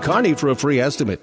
Kearney for a free estimate.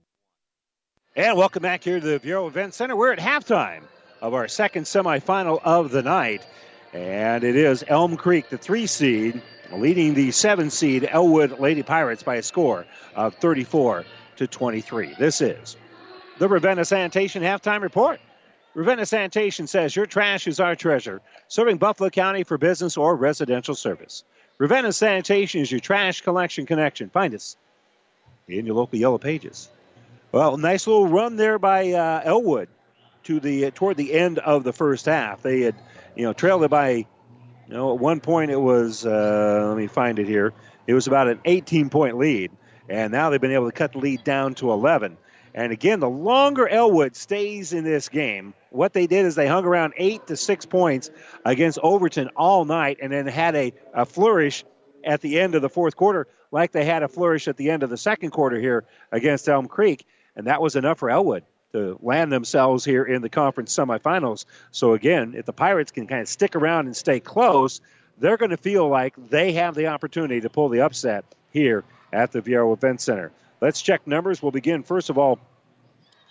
And welcome back here to the Viaero Event Center. We're at halftime of our second semifinal of the night. And it is Elm Creek, the three seed, leading the seven seed Elwood Lady Pirates by a score of 34 to 23. This is the Ravenna Sanitation halftime report. Ravenna Sanitation says your trash is our treasure, serving Buffalo County for business or residential service. Ravenna Sanitation is your trash collection connection. Find us in your local Yellow Pages. Well, nice little run there by uh, Elwood to the uh, toward the end of the first half. They had, you know, trailed it by, you know, at one point it was. Uh, let me find it here. It was about an 18 point lead, and now they've been able to cut the lead down to 11. And again, the longer Elwood stays in this game, what they did is they hung around eight to six points against Overton all night, and then had a, a flourish at the end of the fourth quarter, like they had a flourish at the end of the second quarter here against Elm Creek and that was enough for Elwood to land themselves here in the conference semifinals. So again, if the Pirates can kind of stick around and stay close, they're going to feel like they have the opportunity to pull the upset here at the Viaero Event Center. Let's check numbers. We'll begin first of all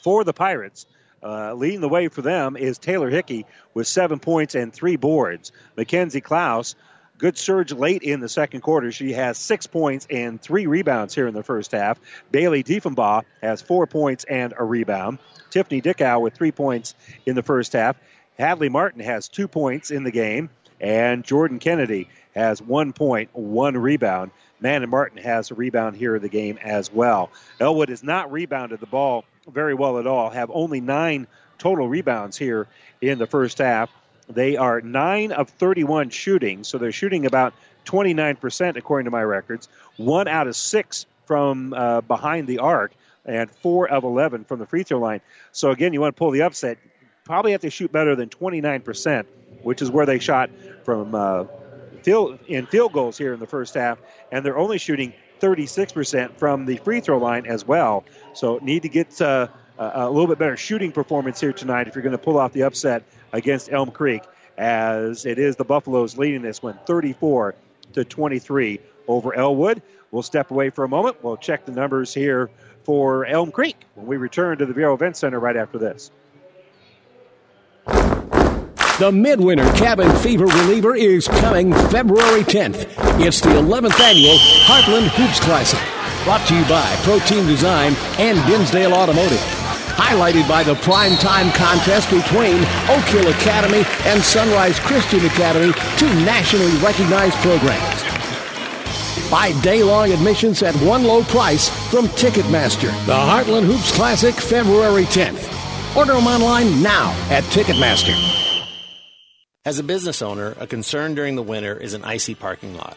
for the Pirates. Uh, leading the way for them is Taylor Hickey with seven points and three boards. Mackenzie Klaus Good surge late in the second quarter. She has six points and three rebounds here in the first half. Bailey Diefenbaugh has four points and a rebound. Tiffany Dickow with three points in the first half. Hadley Martin has two points in the game. And Jordan Kennedy has one point, one rebound. Manon Martin has a rebound here in the game as well. Elwood has not rebounded the ball very well at all, have only nine total rebounds here in the first half. They are 9 of 31 shooting, so they're shooting about 29% according to my records. One out of six from uh, behind the arc, and four of 11 from the free throw line. So again, you want to pull the upset, probably have to shoot better than 29%, which is where they shot from uh, field in field goals here in the first half, and they're only shooting 36% from the free throw line as well. So need to get uh, a little bit better shooting performance here tonight if you're going to pull off the upset against Elm Creek, as it is the Buffaloes leading this one 34 to 23 over Elwood. We'll step away for a moment. We'll check the numbers here for Elm Creek when we return to the Viaero Event Center right after this. The Midwinter Cabin Fever Reliever is coming February 10th. It's the 11th annual Heartland Hoops Classic. Brought to you by Protein Design and Dinsdale Automotive highlighted by the prime time contest between Oak Hill Academy and Sunrise Christian Academy, two nationally recognized programs. Buy day-long admissions at one low price from Ticketmaster. The Heartland Hoops Classic, February 10th. Order them online now at Ticketmaster. As a business owner, a concern during the winter is an icy parking lot.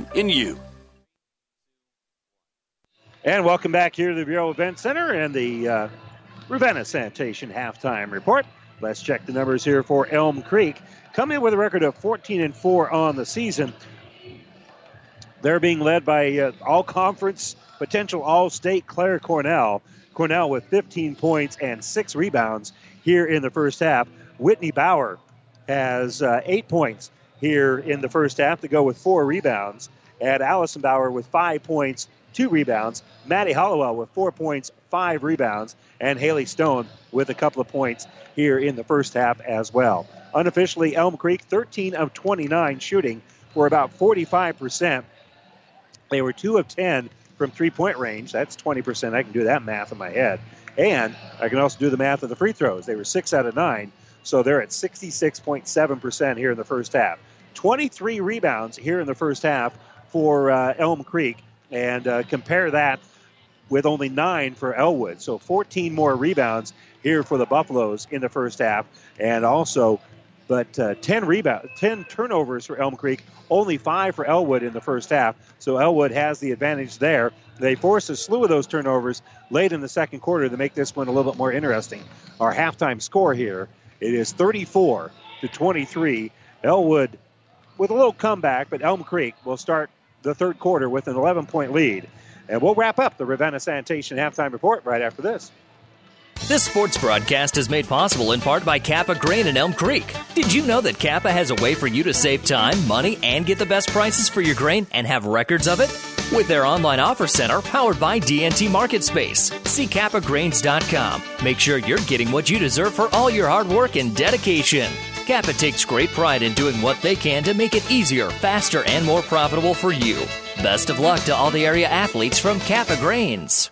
in you. And welcome back here to the Viaero Event Center and the uh, Ravenna Sanitation halftime report. Let's check the numbers here for Elm Creek. Come in with a record of 14 and 4 on the season. They're being led by uh, all conference, potential all state Claire Cornell. Cornell with 15 points and six rebounds here in the first half. Whitney Bauer has uh, eight points here in the first half to go with four rebounds. And Allison Bauer with five points, two rebounds. Maddie Hallowell with four points, five rebounds. And Haley Stone with a couple of points here in the first half as well. Unofficially, Elm Creek 13 of 29 shooting for about 45%. They were 2 of 10 from three point range. That's 20%. I can do that math in my head. And I can also do the math of the free throws. They were 6 out of 9. So they're at 66.7% here in the first half. 23 rebounds here in the first half for uh, Elm Creek. And uh, compare that with only nine for Elwood. So 14 more rebounds here for the Buffaloes in the first half. And also, but uh, 10 rebound, 10 turnovers for Elm Creek, only five for Elwood in the first half. So Elwood has the advantage there. They forced a slew of those turnovers late in the second quarter to make this one a little bit more interesting. Our halftime score here it is 34 to 23. Elwood with a little comeback, but Elm Creek will start the third quarter with an 11 point lead. And we'll wrap up the Ravenna Sanitation halftime report right after this. This sports broadcast is made possible in part by Kappa Grain in Elm Creek. Did you know that Kappa has a way for you to save time, money, and get the best prices for your grain and have records of it? With their online offer center powered by DNT MarketSpace. See kappagrains.com. Make sure you're getting what you deserve for all your hard work and dedication. Kappa takes great pride in doing what they can to make it easier, faster, and more profitable for you. Best of luck to all the area athletes from Kappa Grains.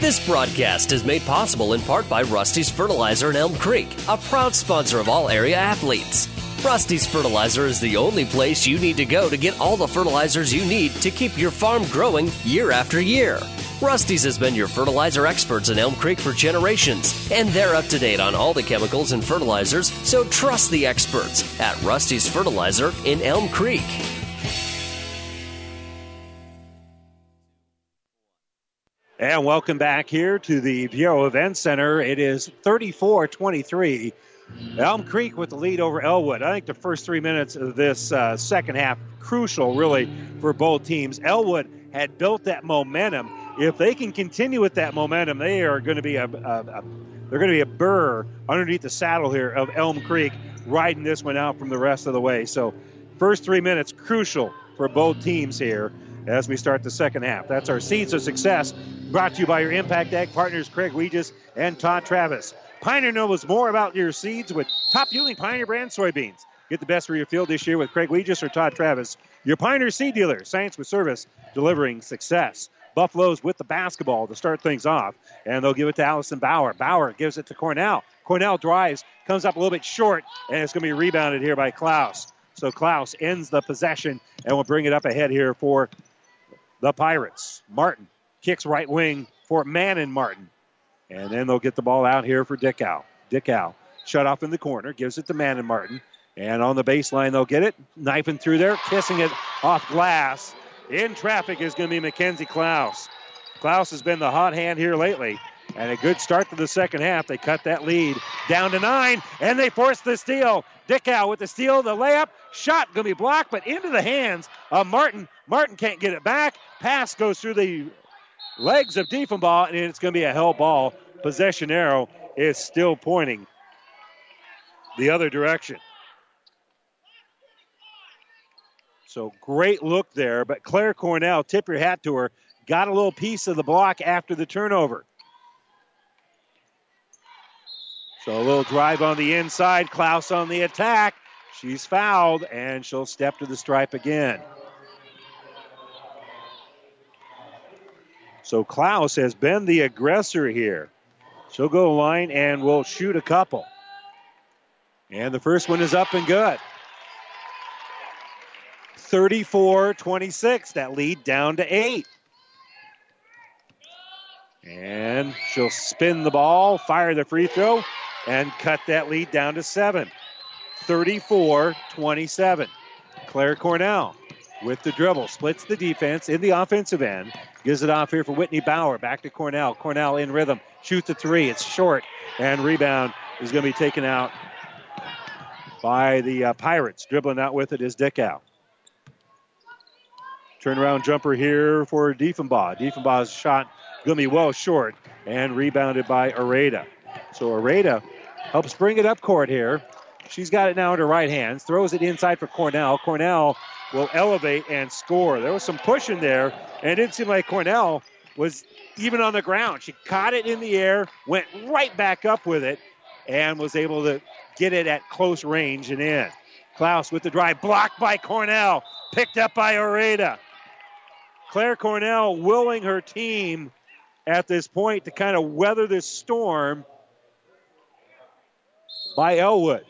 This broadcast is made possible in part by Rusty's Fertilizer in Elm Creek, a proud sponsor of all area athletes. Rusty's Fertilizer is the only place you need to go to get all the fertilizers you need to keep your farm growing year after year. Rusty's has been your fertilizer experts in Elm Creek for generations, and they're up to date on all the chemicals and fertilizers, so trust the experts at Rusty's Fertilizer in Elm Creek. And welcome back here to the Viaero Event Center. It is 34 23. Elm Creek with the lead over Elwood. I think the first three minutes of this uh, second half crucial, really, for both teams. Elwood had built that momentum. If they can continue with that momentum, they are going to be a, a, a they're going to be a burr underneath the saddle here of Elm Creek, riding this one out from the rest of the way. So, first three minutes crucial for both teams here as we start the second half. That's our Seeds of Success, brought to you by your Impact Ag partners, Craig Regis and Todd Travis. Pioneer knows more about your seeds with top yielding Pioneer brand soybeans. Get the best for your field this year with Craig Regis or Todd Travis, your Pioneer seed dealer. Science with service, delivering success. Buffaloes with the basketball to start things off, and they'll give it to Allison Bauer. Bauer gives it to Cornell. Cornell drives, comes up a little bit short, and it's going to be rebounded here by Klaus. So Klaus ends the possession and will bring it up ahead here for the Pirates. Martin kicks right wing for Manon Martin. And then they'll get the ball out here for Dickow. Dickow shut off in the corner, gives it to Manon Martin. And on the baseline, they'll get it. Knifing through there, kissing it off glass. In traffic is going to be Mackenzie Klaus. Klaus has been the hot hand here lately. And a good start to the second half. They cut that lead down to nine, and they force the steal. Dickow with the steal, the layup, shot going to be blocked, but into the hands of Martin. Martin can't get it back. Pass goes through the legs of Diefenbaugh, and it's going to be a hell ball. Possession arrow is still pointing the other direction. So great look there, but Claire Cornell, tip your hat to her, got a little piece of the block after the turnover. So a little drive on the inside, Klaus on the attack. She's fouled, and she'll step to the stripe again. So Klaus has been the aggressor here. She'll go line and will shoot a couple. And the first one is up and good. 34 26. That lead down to eight. And she'll spin the ball, fire the free throw, and cut that lead down to seven. 34 27. Claire Cornell with the dribble, splits the defense in the offensive end, gives it off here for Whitney Bauer. Back to Cornell. Cornell in rhythm, shoots the three. It's short, and rebound is going to be taken out by the uh, Pirates. Dribbling out with it is Dickow. Turnaround jumper here for Diefenbaugh. Diefenbaugh's shot going to be well short and rebounded by Areda. So Areda helps bring it up court here. She's got it now in her right hands, throws it inside for Cornell. Cornell will elevate and score. There was some push in there, and it didn't seem like Cornell was even on the ground. She caught it in the air, went right back up with it, and was able to get it at close range and in. Klaus with the drive, blocked by Cornell, picked up by Oreda. Claire Cornell willing her team at this point to kind of weather this storm by Elwood.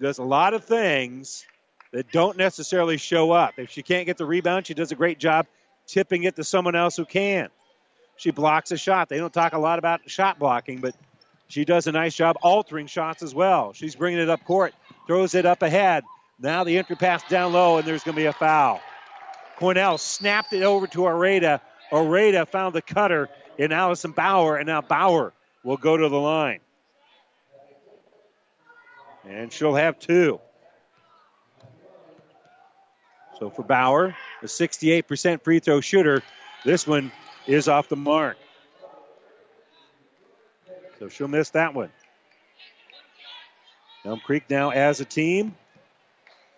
Does a lot of things that don't necessarily show up. If she can't get the rebound, she does a great job tipping it to someone else who can. She blocks a shot. They don't talk a lot about shot blocking, but she does a nice job altering shots as well. She's bringing it up court, throws it up ahead. Now the entry pass down low, and there's going to be a foul. Cornell snapped it over to Areda. Areda found the cutter in Allison Bauer, and now Bauer will go to the line. And she'll have two. So for Bauer, a 68% free throw shooter, this one is off the mark. So she'll miss that one. Elm Creek now as a team,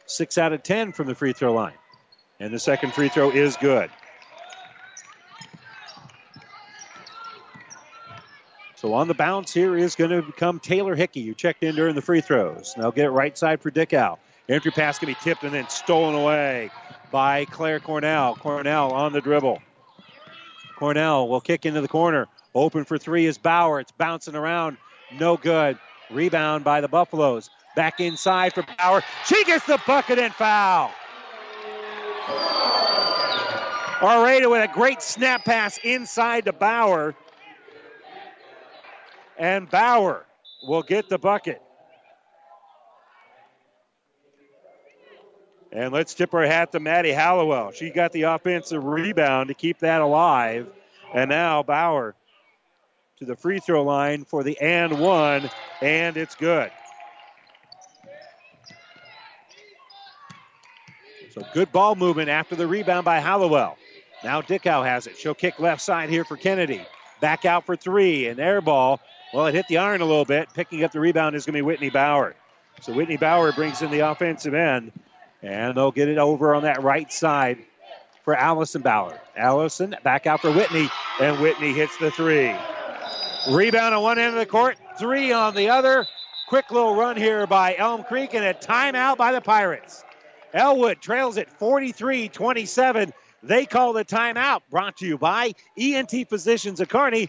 six out of 10 from the free throw line. And the second free throw is good. So on the bounce here is going to become Taylor Hickey, who checked in during the free throws. Now get it right side for Dickow. Entry pass to be tipped and then stolen away by Claire Cornell. Cornell on the dribble. Cornell will kick into the corner. Open for three is Bauer. It's bouncing around. No good. Rebound by the Buffaloes. Back inside for Bauer. She gets the bucket and foul. Areda with a great snap pass inside to Bauer. And Bauer will get the bucket. And let's tip our hat to Maddie Hallowell. She got the offensive rebound to keep that alive. And now Bauer to the free throw line for the and one, and it's good. So good ball movement after the rebound by Hallowell. Now Dickow has it. She'll kick left side here for Kennedy. Back out for three, and air ball. Well, it hit the iron a little bit. Picking up the rebound is going to be Whitney Bauer. So Whitney Bauer brings in the offensive end, and they'll get it over on that right side for Allison Bauer. Allison back out for Whitney, and Whitney hits the three. Rebound on one end of the court, three on the other. Quick little run here by Elm Creek, and a timeout by the Pirates. Elwood trails at 43 27. They call the timeout. Brought to you by ENT Physicians of Kearney.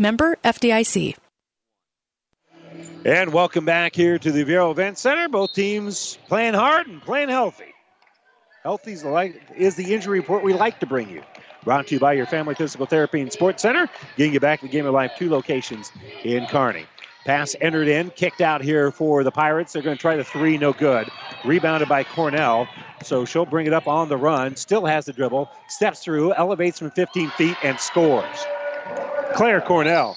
Member FDIC. And welcome back here to the Viaero Event Center. Both teams playing hard and playing healthy. Healthy is the, injury report we like to bring you. Brought to you by your Family Physical Therapy and Sports Center, getting you back to the game of life, two locations in Kearney. Pass entered in, kicked out here for the Pirates. They're going to try the three, no good. Rebounded by Cornell. So she'll bring it up on the run, still has the dribble, steps through, elevates from 15 feet, and scores. Claire Cornell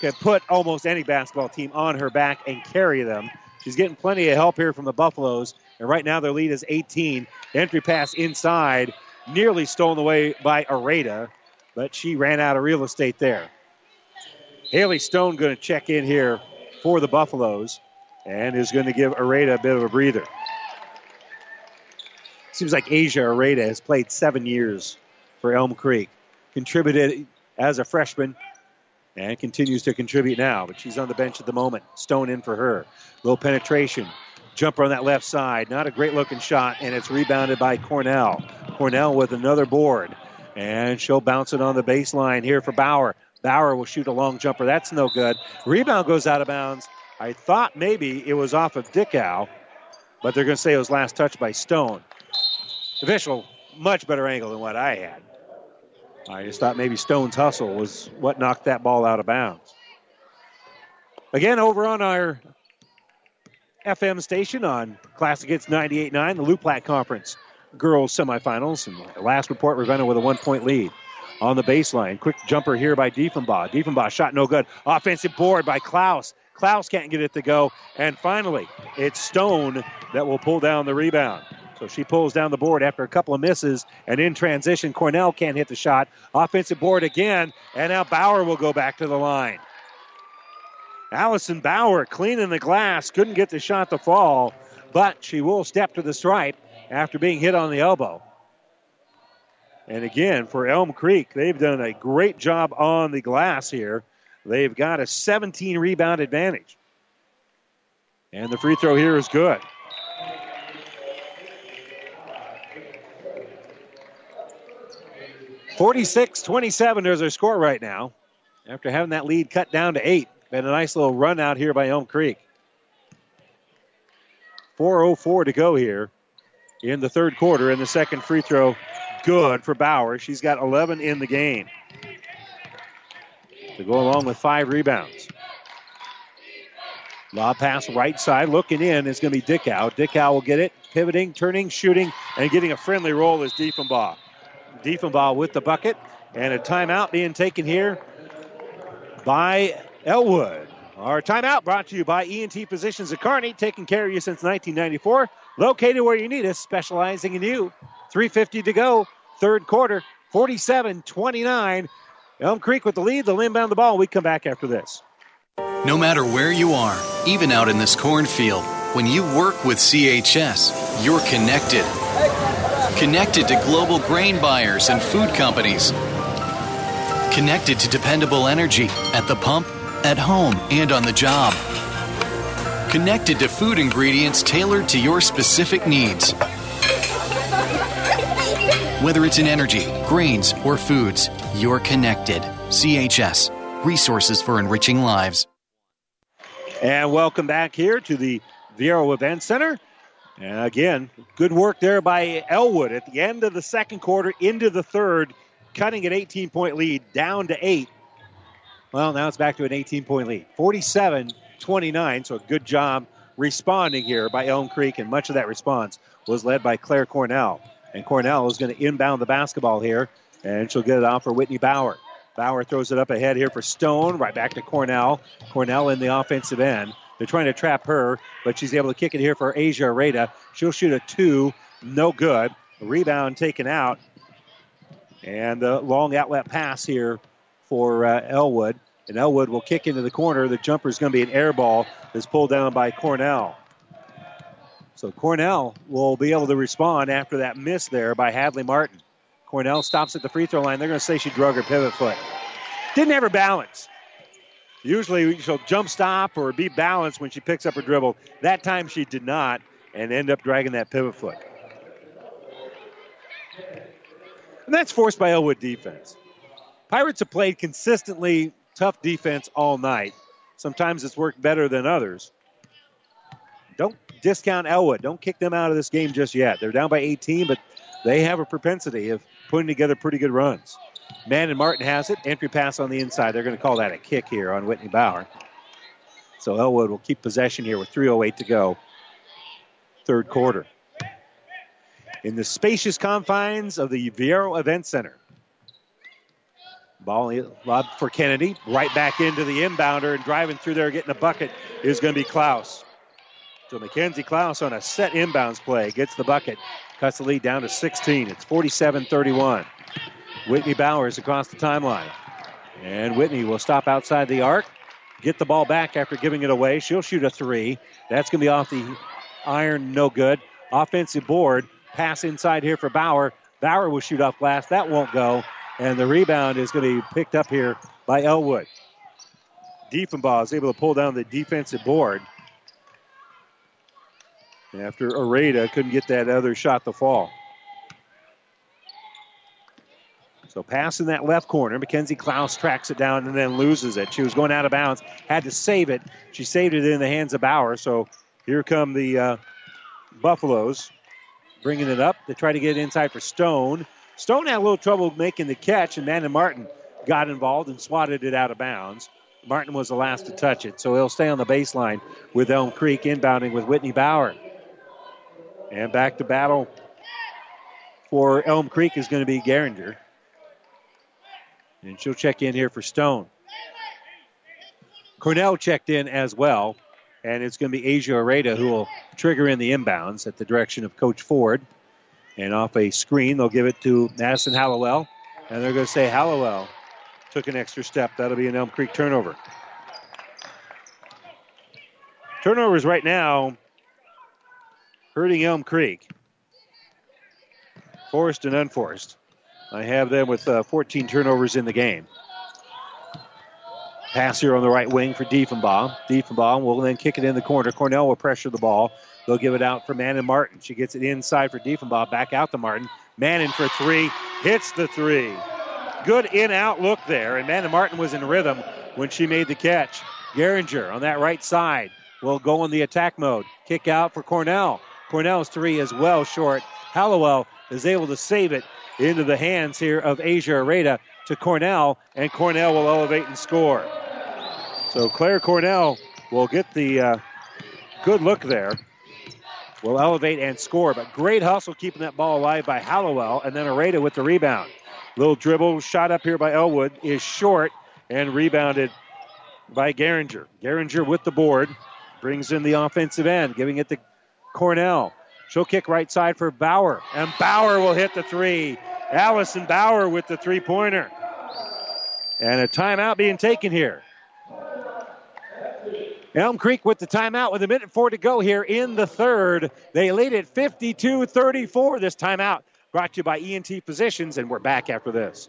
can put almost any basketball team on her back and carry them. She's getting plenty of help here from the Buffaloes, and right now their lead is 18. Entry pass inside, nearly stolen away by Areta, but she ran out of real estate there. Haley Stone going to check in here for the Buffaloes and is going to give Areta a bit of a breather. Seems like Asia Areta has played seven years for Elm Creek. Contributed as a freshman and continues to contribute now, but she's on the bench at the moment. Stone in for her. Low penetration. Jumper on that left side. Not a great looking shot, and it's rebounded by Cornell. Cornell with another board. And she'll bounce it on the baseline here for Bauer. Bauer will shoot a long jumper. That's no good. Rebound goes out of bounds. I thought maybe it was off of Dickow, but they're going to say it was last touched by Stone. Official, much better angle than what I had. I just thought maybe Stone's hustle was what knocked that ball out of bounds. Again, over on our FM station on Classic Hits 98.9, the Loup Platte Conference girls semifinals. And last report, Ravenna with a one point lead on the baseline. Quick jumper here by Diefenbaugh. Diefenbaugh shot no good. Offensive board by Klaus. Klaus can't get it to go. And finally, it's Stone that will pull down the rebound. So she pulls down the board after a couple of misses. And in transition, Cornell can't hit the shot. Offensive board again. And now Bauer will go back to the line. Allison Bauer cleaning the glass. Couldn't get the shot to fall. But she will step to the stripe after being hit on the elbow. And again, for Elm Creek, they've done a great job on the glass here. They've got a 17 rebound advantage. And the free throw here is good. Forty-six, twenty-seven. There's their score right now. After having that lead cut down to eight, been a nice little run out here by Elm Creek. 4:04 to go here in the third quarter, and the second free throw good for Bauer. She's got 11 in the game to go along with five rebounds. Lob pass right side, looking in is going to be Dickow. Dickow will get it, pivoting, turning, shooting, and getting a friendly roll is Diefenbaugh. Diefenbaugh with the bucket, and a timeout being taken here by Elwood. Our timeout brought to you by ENT Physicians of Kearney, taking care of you since 1994. Located where you need us, specializing in you. 350 to go, third quarter, 47 29. Elm Creek with the lead. They'll inbound the ball. We come back after this. No matter where you are, even out in this cornfield, when you work with CHS, you're connected. Connected to global grain buyers and food companies. Connected to dependable energy at the pump, at home, and on the job. Connected to food ingredients tailored to your specific needs. Whether it's in energy, grains, or foods, you're connected. CHS, resources for enriching lives. And welcome back here to the Viaero Event Center. And again, good work there by Elwood at the end of the second quarter into the third, cutting an 18 point lead down to eight. Well, now it's back to an 18 point lead. 47 29, so a good job responding here by Elm Creek, and much of that response was led by Claire Cornell. And Cornell is going to inbound the basketball here, and she'll get it off for Whitney Bauer. Bauer throws it up ahead here for Stone, right back to Cornell. Cornell in the offensive end. They're trying to trap her, but she's able to kick it here for Asia Areta. She'll shoot a two, no good. Rebound taken out. And the long outlet pass here for uh, Elwood. And Elwood will kick into the corner. The jumper is going to be an air ball that's pulled down by Cornell. So Cornell will be able to respond after that miss there by Hadley Martin. Cornell stops at the free throw line. They're going to say she drug her pivot foot. Didn't her balance. Usually she'll jump stop or be balanced when she picks up her dribble. That time she did not and end up dragging that pivot foot. And that's forced by Elwood defense. Pirates have played consistently tough defense all night. Sometimes it's worked better than others. Don't discount Elwood. Don't kick them out of this game just yet. They're down by 18, but they have a propensity of putting together pretty good runs. Manon Martin has it. Entry pass on the inside. They're going to call that a kick here on Whitney Bauer. So Elwood will keep possession here with 3.08 to go. Third quarter. In the spacious confines of the Viaero Event Center. Ball lobbed for Kennedy. Right back into the inbounder and driving through there getting a bucket is going to be Klaus. So Mackenzie Klaus on a set inbounds play gets the bucket. Cuts the lead down to 16. It's 47 31. Whitney Bowers across the timeline. And Whitney will stop outside the arc, get the ball back after giving it away. She'll shoot a three. That's going to be off the iron, no good. Offensive board. Pass inside here for Bauer. Bauer will shoot off glass. That won't go. And the rebound is going to be picked up here by Elwood. Diefenbaugh is able to pull down the defensive board. After Areda couldn't get that other shot to fall. So pass in that left corner. Mackenzie Klaus tracks it down and then loses it. She was going out of bounds, had to save it. She saved it in the hands of Bauer. So here come the uh, Buffaloes bringing it up. They try to get it inside for Stone. Stone had a little trouble making the catch, and Manon Martin got involved and swatted it out of bounds. Martin was the last to touch it, so he'll stay on the baseline with Elm Creek inbounding with Whitney Bauer. And back to battle for Elm Creek is going to be Geringer. And she'll check in here for Stone. Cornell checked in as well. And it's going to be Asia Areda who will trigger in the inbounds at the direction of Coach Ford. And off a screen, they'll give it to Madison Hallowell. And they're going to say Hallowell took an extra step. That'll be an Elm Creek turnover. Turnovers right now hurting Elm Creek. Forced and unforced. I have them with uh, 14 turnovers in the game. Pass here on the right wing for Diefenbaugh. Diefenbaugh will then kick it in the corner. Cornell will pressure the ball. They'll give it out for Manon Martin. She gets it inside for Diefenbaugh. Back out to Martin. Manon for three. Hits the three. Good in out look there. And Manon Martin was in rhythm when she made the catch. Geringer on that right side will go in the attack mode. Kick out for Cornell. Cornell's three is well short. Hallowell is able to save it into the hands here of Asia Areda to Cornell, and Cornell will elevate and score. So Claire Cornell will get the uh, good look there. Will elevate and score, but great hustle keeping that ball alive by Hallowell, and then Areda with the rebound. Little dribble shot up here by Elwood is short and rebounded by Geringer. Geringer with the board brings in the offensive end, giving it to Cornell. She'll kick right side for Bauer, and Bauer will hit the three. Allison Bauer with the three pointer. And a timeout being taken here. Elm Creek with the timeout with a minute four to go here in the third. They lead at 52 34 this timeout. Brought to you by ENT Physicians, and we're back after this.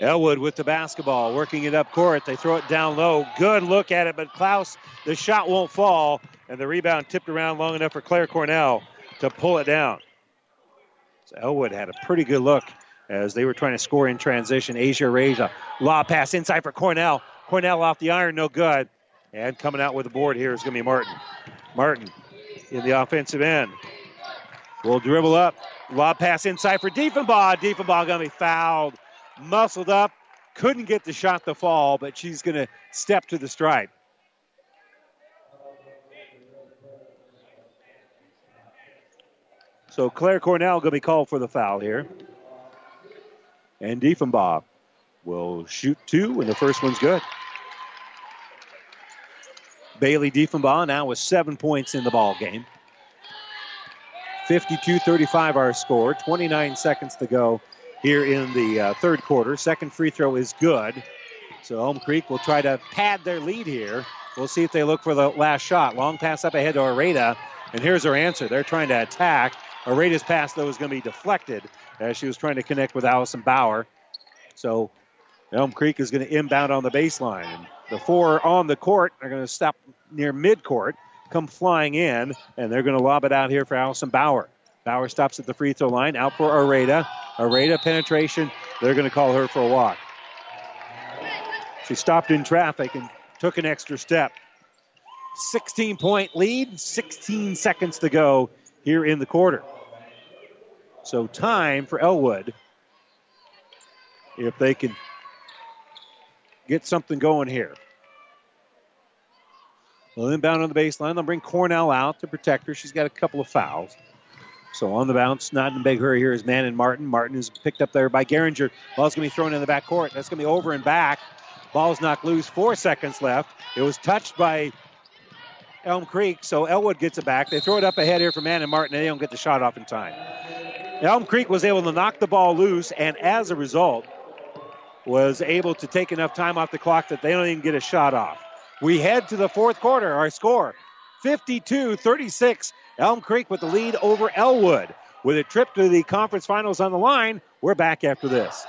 Elwood with the basketball, working it up court. They throw it down low. Good look at it, but Klaus, the shot won't fall, and the rebound tipped around long enough for Claire Cornell to pull it down. So Elwood had a pretty good look as they were trying to score in transition. Asia Areda, law pass inside for Cornell. Cornell off the iron, no good. And coming out with the board here is going to be Martin. Martin in the offensive end. Will dribble up. Lob pass inside for Diefenbaugh. Diefenbaugh going to be fouled muscled up, couldn't get the shot to fall, but she's going to step to the stripe. So Claire Cornell going to be called for the foul here. And Diefenbaugh will shoot two, and the first one's good. Bailey Diefenbaugh now with seven points in the ball game. 52-35 our score. 29 seconds to go here in the uh, third quarter. Second free throw is good. So Elm Creek will try to pad their lead here. We'll see if they look for the last shot. Long pass up ahead to Areda. And here's her answer. They're trying to attack. Areda's pass, though, is going to be deflected as she was trying to connect with Allison Bauer. So Elm Creek is going to inbound on the baseline. The four on the court are going to stop near midcourt, come flying in, and they're going to lob it out here for Allison Bauer. Bauer stops at the free throw line, out for Areda. Areda penetration. They're going to call her for a walk. She stopped in traffic and took an extra step. 16 point lead, 16 seconds to go here in the quarter. So time for Elwood. If they can get something going here. Well, inbound on the baseline. They'll bring Cornell out to protect her. She's got a couple of fouls. So on the bounce, not in a big hurry here is Manon Martin. Martin is picked up there by Geringer. Ball's going to be thrown in the back court. That's going to be over and back. Ball's knocked loose. Four seconds left. It was touched by Elm Creek, so Elwood gets it back. They throw it up ahead here for Manon Martin, and they don't get the shot off in time. Elm Creek was able to knock the ball loose, and as a result, was able to take enough time off the clock that they don't even get a shot off. We head to the fourth quarter. Our score 52 36. Elm Creek with the lead over Elwood. With a trip to the conference finals on the line, we're back after this.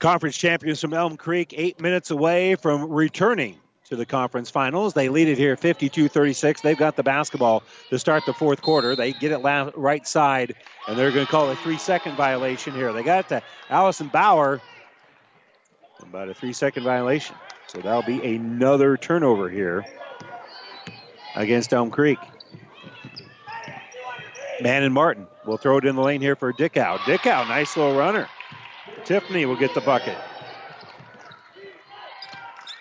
Conference champions from Elm Creek, eight minutes away from returning to the conference finals. They lead it here 52 36. They've got the basketball to start the fourth quarter. They get it right side, and they're going to call a three second violation here. They got to Allison Bauer. About a three second violation. So that'll be another turnover here against Elm Creek. Manon Martin will throw it in the lane here for Dickow. Dickow, nice little runner. Tiffany will get the bucket.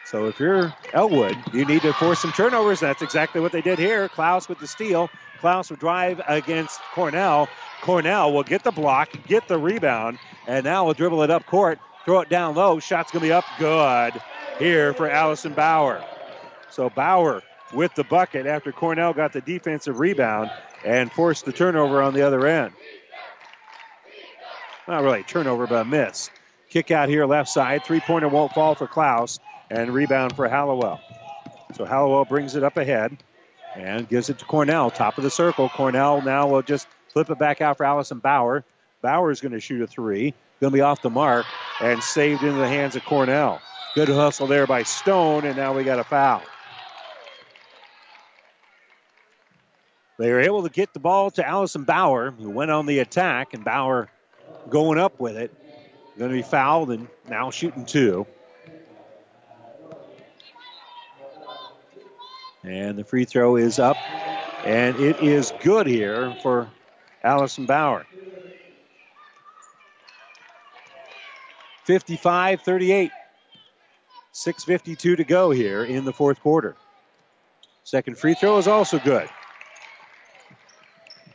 So if you're Elwood, you need to force some turnovers. That's exactly what they did here. Klaus with the steal. Klaus will drive against Cornell. Cornell will get the block, get the rebound, and now will dribble it up court, throw it down low. Shot's going to be up good here for Allison Bauer. So Bauer with the bucket after Cornell got the defensive rebound and forced the turnover on the other end. Not really turnover, but a miss. Kick out here left side. Three pointer won't fall for Klaus and rebound for Hallowell. So Hallowell brings it up ahead and gives it to Cornell, top of the circle. Cornell now will just flip it back out for Allison Bauer. Bauer is going to shoot a three, going to be off the mark and saved into the hands of Cornell. Good hustle there by Stone, and now we got a foul. They were able to get the ball to Allison Bauer, who went on the attack, and Bauer going up with it. Going to be fouled and now shooting two. And the free throw is up. And it is good here for Allison Bauer. 55 38. 6.52 to go here in the fourth quarter. Second free throw is also good.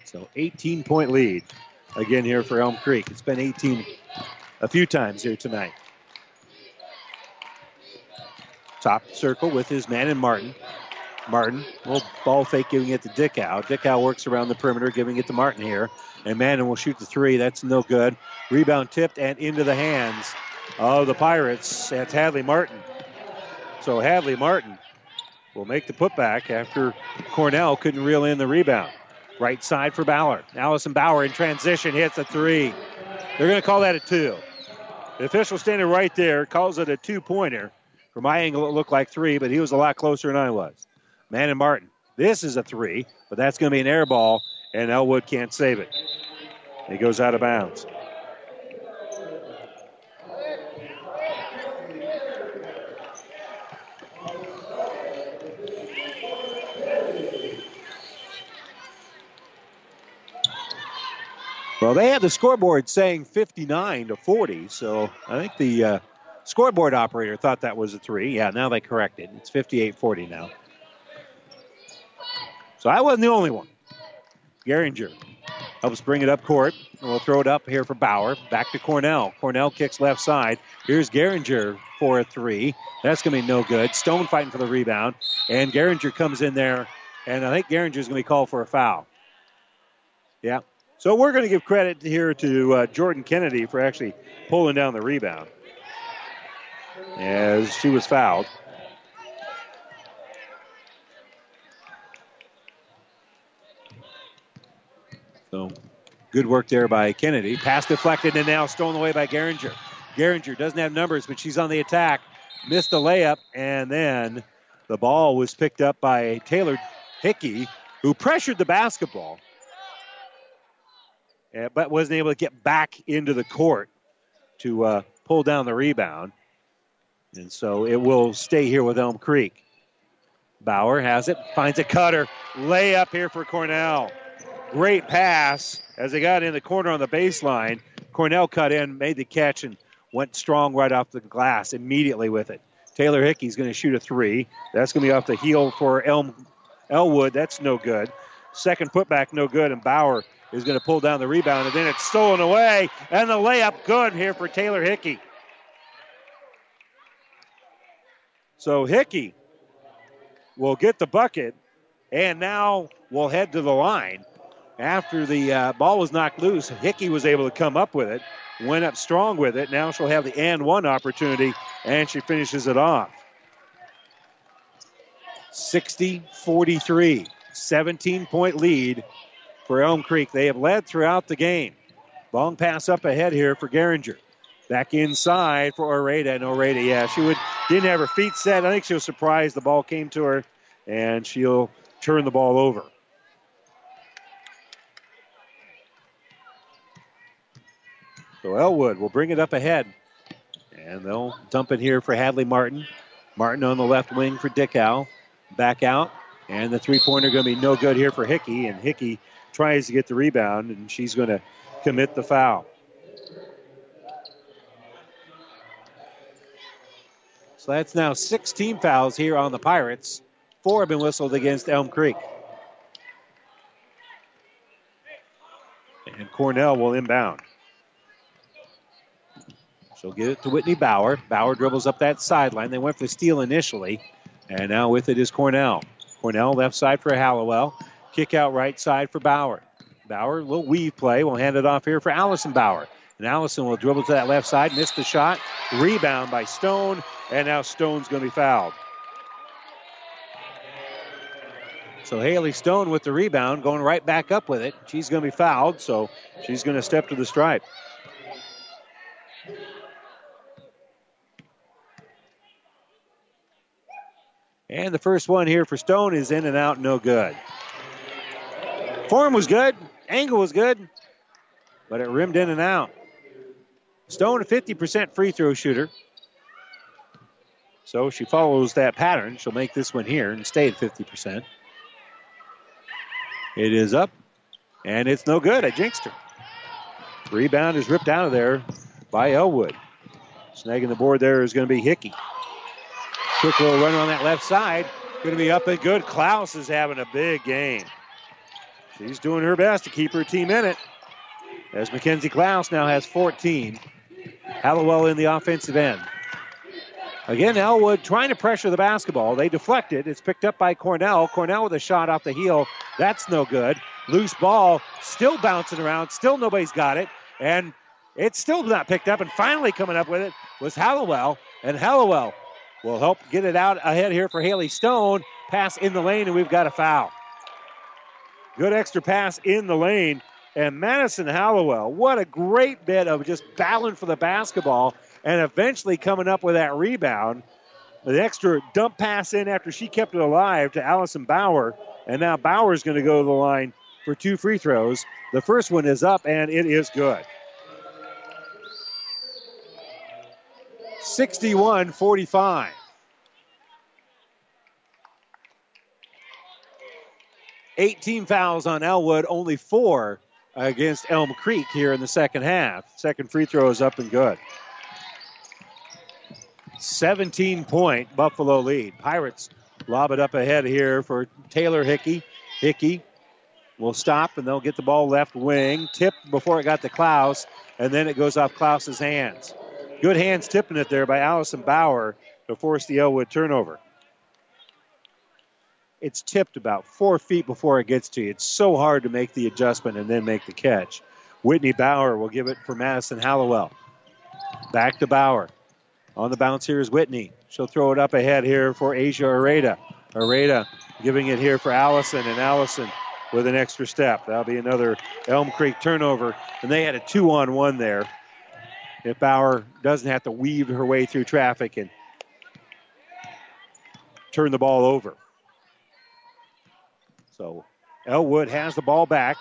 So 18 point lead again here for Elm Creek. It's been 18 a few times here tonight. Top circle with his Manon Martin. Martin, little ball fake giving it to Dickow. Dickow works around the perimeter, giving it to Martin here. And Manon will shoot the three. That's no good. Rebound tipped and into the hands of the Pirates. That's Hadley Martin. So Hadley Martin will make the putback after Cornell couldn't reel in the rebound. Right side for Bauer. Allison Bauer in transition hits a three. They're going to call that a two. The official standing right there calls it a two pointer. From my angle, it looked like three, but he was a lot closer than I was. Manon Martin. This is a three, but that's going to be an air ball, and Elwood can't save it. He goes out of bounds. Well, they had the scoreboard saying 59 to 40, so I think the uh, scoreboard operator thought that was a three. Yeah, now they corrected. It's 58 40 now. So I wasn't the only one. Geringer helps bring it up court. And we'll throw it up here for Bauer. Back to Cornell. Cornell kicks left side. Here's Geringer for a three. That's going to be no good. Stone fighting for the rebound. And Geringer comes in there. And I think Geringer is going to be called for a foul. Yeah, so we're going to give credit here to uh, Jordan Kennedy for actually pulling down the rebound as she was fouled. So good work there by Kennedy. Pass deflected and now stolen away by Geringer. Geringer doesn't have numbers, but she's on the attack. Missed the layup, and then the ball was picked up by Taylor Hickey, who pressured the basketball but wasn't able to get back into the court to uh, pull down the rebound. And so it will stay here with Elm Creek. Bauer has it, finds a cutter, layup here for Cornell. Great pass as they got in the corner on the baseline. Cornell cut in, made the catch, and went strong right off the glass immediately with it. Taylor Hickey's going to shoot a three. That's going to be off the heel for Elm Elwood. That's no good. Second putback, no good, and Bauer is going to pull down the rebound, and then it's stolen away, and the layup good here for Taylor Hickey. So Hickey will get the bucket, and now will head to the line. After the uh, ball was knocked loose, Hickey was able to come up with it, went up strong with it. Now she'll have the and one opportunity, and she finishes it off. 60 43, 17 point lead for Elm Creek. They have led throughout the game. Long pass up ahead here for Geringer. Back inside for Areda. And Areda, yeah, she would didn't have her feet set. I think she was surprised the ball came to her, and she'll turn the ball over. So Elwood will bring it up ahead. And they'll dump it here for Hadley Martin. Martin on the left wing for Dickow. Back out. And the three pointer going to be no good here for Hickey. And Hickey tries to get the rebound, and she's going to commit the foul. So that's now 16 fouls here on the Pirates. Four have been whistled against Elm Creek. And Cornell will inbound. She'll get it to Whitney Bauer. Bauer dribbles up that sideline. They went for the steal initially, and now with it is Cornell. Cornell left side for Hallowell. Kick out right side for Bauer. Bauer, little weave play. We'll hand it off here for Allison Bauer. And Allison will dribble to that left side, miss the shot. Rebound by Stone, and now Stone's going to be fouled. So Haley Stone with the rebound, going right back up with it. She's going to be fouled, so she's going to step to the stripe. And the first one here for Stone is in and out, no good. Form was good, angle was good, but it rimmed in and out. Stone, a 50% free throw shooter. So she follows that pattern. She'll make this one here and stay at 50%. It is up, and it's no good. I jinxed her. Rebound is ripped out of there by Elwood. Snagging the board there is going to be Hickey. Quick little run on that left side. Going to be up and good. Klaus is having a big game. She's doing her best to keep her team in it. As Mackenzie Klaus now has 14. Hallowell in the offensive end. Again, Elwood trying to pressure the basketball. They deflect it. It's picked up by Cornell. Cornell with a shot off the heel. That's no good. Loose ball, still bouncing around. Still nobody's got it. And it's still not picked up. And finally coming up with it was Hallowell. And Hallowell will help get it out ahead here for Haley Stone. Pass in the lane, and we've got a foul. Good extra pass in the lane. And Madison Hallowell, what a great bit of just battling for the basketball and eventually coming up with that rebound. The extra dump pass in after she kept it alive to Allison Bauer. And now Bauer's going to go to the line for two free throws. The first one is up, and it is good. 61 45. Eighteen fouls on Elwood, only four against Elm Creek here in the second half. Second free throw is up and good. 17 point Buffalo lead. Pirates lob it up ahead here for Taylor Hickey. Hickey will stop and they'll get the ball left wing. Tipped before it got to Klaus, and then it goes off Klaus's hands. Good hands tipping it there by Allison Bauer to force the Elwood turnover. It's tipped about four feet before it gets to you. It's so hard to make the adjustment and then make the catch. Whitney Bauer will give it for Madison Hallowell. Back to Bauer. On the bounce here is Whitney. She'll throw it up ahead here for Asia Areda. Areda giving it here for Allison, and Allison with an extra step. That'll be another Elm Creek turnover. And they had a two on one there. If Bauer doesn't have to weave her way through traffic and turn the ball over. So Elwood has the ball back.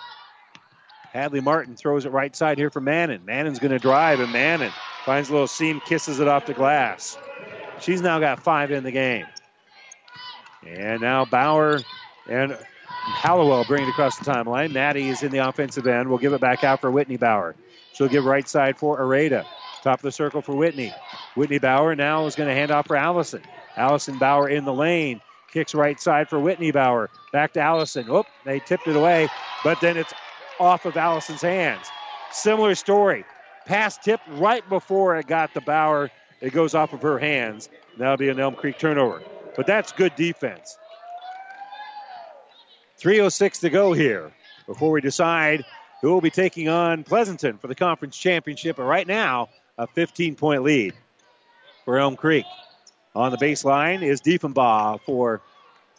Hadley Martin throws it right side here for Manon. Manon's going to drive, and Manon Finds a little seam, kisses it off the glass. She's now got five in the game. And now Bauer and Hallowell bring it across the timeline. Maddie is in the offensive end. We'll give it back out for Whitney Bauer. She'll give right side for Areda. Top of the circle for Whitney. Whitney Bauer now is going to hand off for Allison. Allison Bauer in the lane. Kicks right side for Whitney Bauer. Back to Allison. Oop, they tipped it away, but then it's off of Allison's hands. Similar story. Pass tip right before it got the Bauer. It goes off of her hands. That'll be an Elm Creek turnover. But that's good defense. 3.06 to go here before we decide who will be taking on Pleasanton for the conference championship. But right now, a 15 point lead for Elm Creek. On the baseline is Diefenbaugh for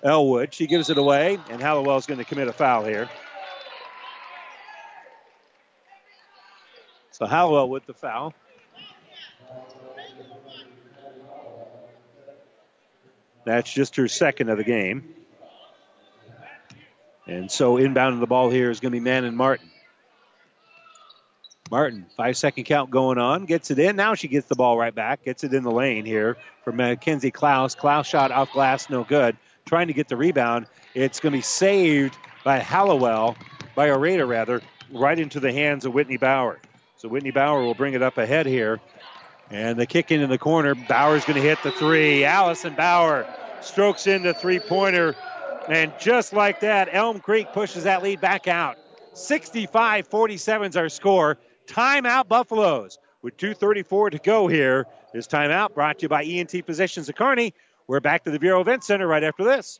Elwood. She gives it away, and Hallowell's going to commit a foul here. So Hallowell with the foul. That's just her second of the game. And so inbounding the ball here is going to be Manon Martin. Martin, five second count going on, gets it in. Now she gets the ball right back, gets it in the lane here for Mackenzie Klaus. Klaus shot off glass, no good. Trying to get the rebound. It's going to be saved by Hallowell, by Areda rather, right into the hands of Whitney Bauer. So Whitney Bauer will bring it up ahead here. And the kick in in the corner. Bauer's going to hit the three. Allison Bauer strokes in the three pointer. And just like that, Elm Creek pushes that lead back out. 65 47 is our score. Timeout Buffaloes with 2.34 to go here. This timeout brought to you by ENT Physicians of Kearney. We're back to the Viaero Event Center right after this.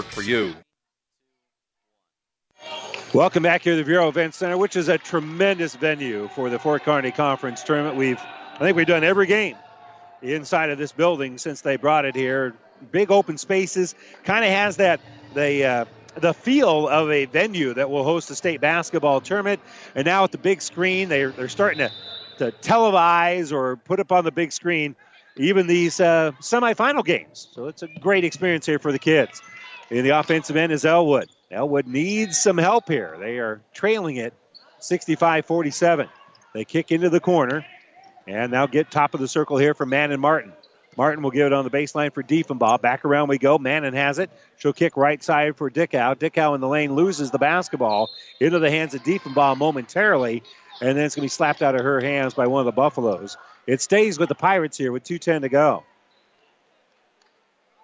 work for you. Welcome back here to the Viaero Event Center, which is a tremendous venue for the Fort Kearny Conference tournament. We've, I think we've done every game inside of this building since they brought it here. Big open spaces, kind of has that the uh, the feel of a venue that will host a state basketball tournament. And now with the big screen, they're they're starting to to televise or put up on the big screen even these uh, semifinal games. So it's a great experience here for the kids. In the offensive end is Elwood. Elwood needs some help here. They are trailing it 65 47. They kick into the corner and now get top of the circle here for Manon Martin. Martin will give it on the baseline for Diefenbaugh. Back around we go. Manon has it. She'll kick right side for Dickow. Dickow in the lane loses the basketball into the hands of Diefenbaugh momentarily, and then it's going to be slapped out of her hands by one of the Buffaloes. It stays with the Pirates here with 2.10 to go.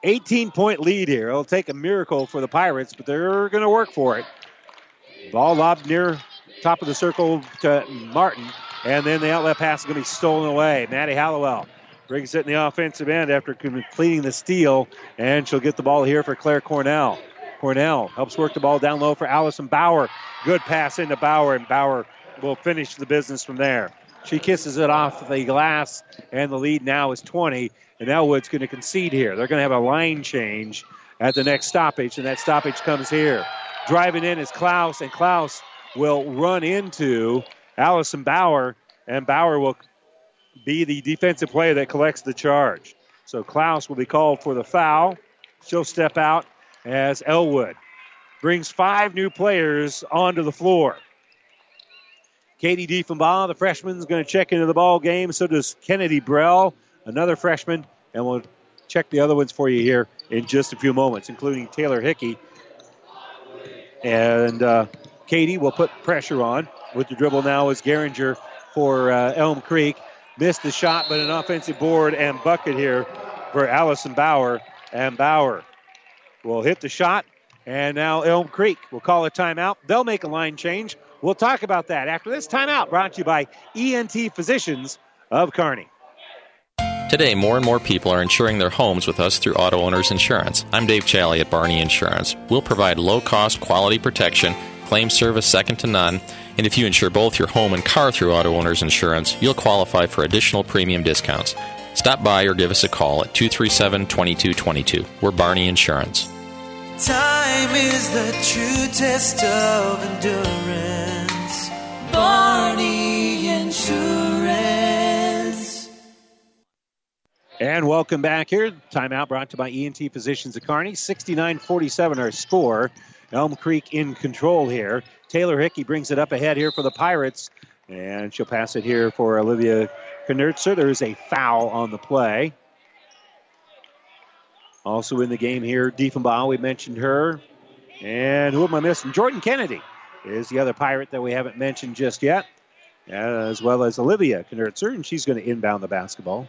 18 point lead here. It'll take a miracle for the Pirates, but they're going to work for it. Ball lobbed near top of the circle to Martin, and then the outlet pass is going to be stolen away. Maddie Hallowell brings it in the offensive end after completing the steal, and she'll get the ball here for Claire Cornell. Cornell helps work the ball down low for Allison Bauer. Good pass into Bauer, and Bauer will finish the business from there. She kisses it off the glass, and the lead now is 20. And Elwood's going to concede here. They're going to have a line change at the next stoppage, and that stoppage comes here. Driving in is Klaus, and Klaus will run into Allison Bauer, and Bauer will be the defensive player that collects the charge. So Klaus will be called for the foul. She'll step out as Elwood brings five new players onto the floor. Katie Diefenbaugh, the freshman, is going to check into the ball game. So does Kennedy Brell, another freshman, and we'll check the other ones for you here in just a few moments, including Taylor Hickey. And uh, Katie will put pressure on. With the dribble now is Geringer for uh, Elm Creek. Missed the shot, but an offensive board and bucket here for Allison Bauer. And Bauer will hit the shot. And now Elm Creek will call a timeout. They'll make a line change. We'll talk about that after this timeout brought to you by ENT Physicians of Kearney. Today, more and more people are insuring their homes with us through Auto Owners Insurance. I'm Dave Challey at Barney Insurance. We'll provide low cost, quality protection, claim service second to none, and if you insure both your home and car through Auto Owners Insurance, you'll qualify for additional premium discounts. Stop by or give us a call at 237 2222. We're Barney Insurance. Time is the true test of endurance. Barney Insurance. And welcome back here. Timeout brought to you by ENT Physicians of Kearney. 69 47 our score. Elm Creek in control here. Taylor Hickey brings it up ahead here for the Pirates. And she'll pass it here for Olivia Knertzer. There's a foul on the play. Also in the game here, Diefenbaugh, we mentioned her. And who am I missing? Jordan Kennedy is the other Pirate that we haven't mentioned just yet, as well as Olivia Knertzer, and she's going to inbound the basketball.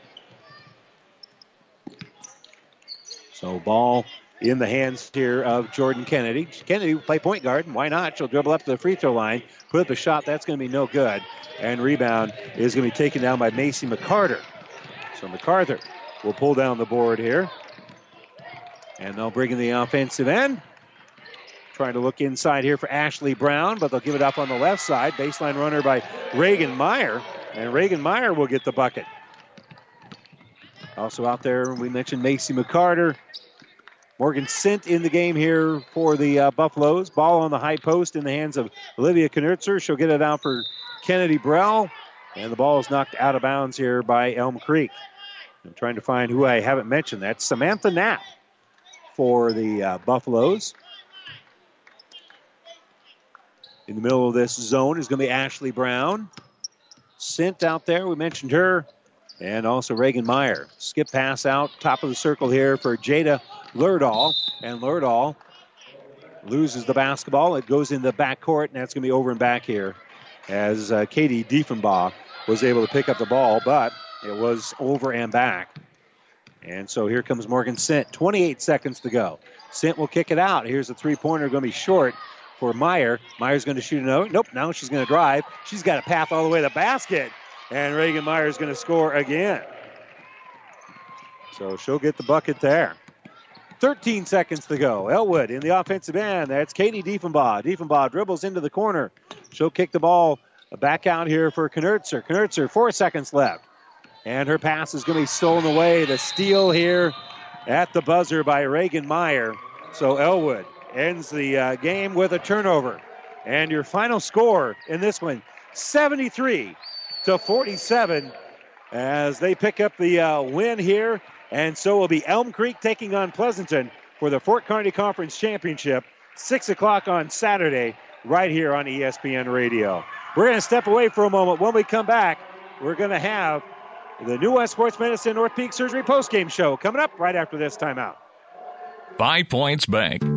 So ball in the hands here of Jordan Kennedy. Kennedy will play point guard. Why not? She'll dribble up to the free throw line, put up a shot. That's going to be no good. And rebound is going to be taken down by Macy McCarter. So McCarter will pull down the board here. And they'll bring in the offensive end. Trying to look inside here for Ashley Brown, but they'll give it up on the left side. Baseline runner by Reagan Meyer. And Reagan Meyer will get the bucket. Also out there, we mentioned Macy McCarter. Morgan Sint in the game here for the uh, Buffaloes. Ball on the high post in the hands of Olivia Knertzer. She'll get it out for Kennedy Brell. And the ball is knocked out of bounds here by Elm Creek. I'm trying to find who I haven't mentioned. That's Samantha Knapp for the uh, Buffaloes. In the middle of this zone is going to be Ashley Brown. Sent out there, we mentioned her. And also Reagan Meyer. Skip pass out, top of the circle here for Jada Lurdahl. And Lurdahl loses the basketball. It goes in the backcourt, and that's going to be over and back here as uh, Katie Diefenbaugh was able to pick up the ball, but it was over and back. And so here comes Morgan Sint. 28 seconds to go. Sint will kick it out. Here's a three pointer going to be short for Meyer. Meyer's going to shoot another. Nope, now she's going to drive. She's got a path all the way to the basket. And Reagan Meyer is going to score again. So she'll get the bucket there. 13 seconds to go. Elwood in the offensive end. That's Katie Diefenbaugh. Diefenbaugh dribbles into the corner. She'll kick the ball back out here for Knertzer. Knertzer, four seconds left. And her pass is going to be stolen away. The steal here at the buzzer by Reagan Meyer. So Elwood ends the uh, game with a turnover. And your final score in this one 73 to 47 as they pick up the uh, win here. And so will be Elm Creek taking on Pleasanton for the Fort Kearny Conference Championship, 6 o'clock on Saturday, right here on ESPN Radio. We're going to step away for a moment. When we come back, we're going to have The New West Sports Medicine Orthopedic Surgery postgame show coming up right after this timeout. Five Points Bank.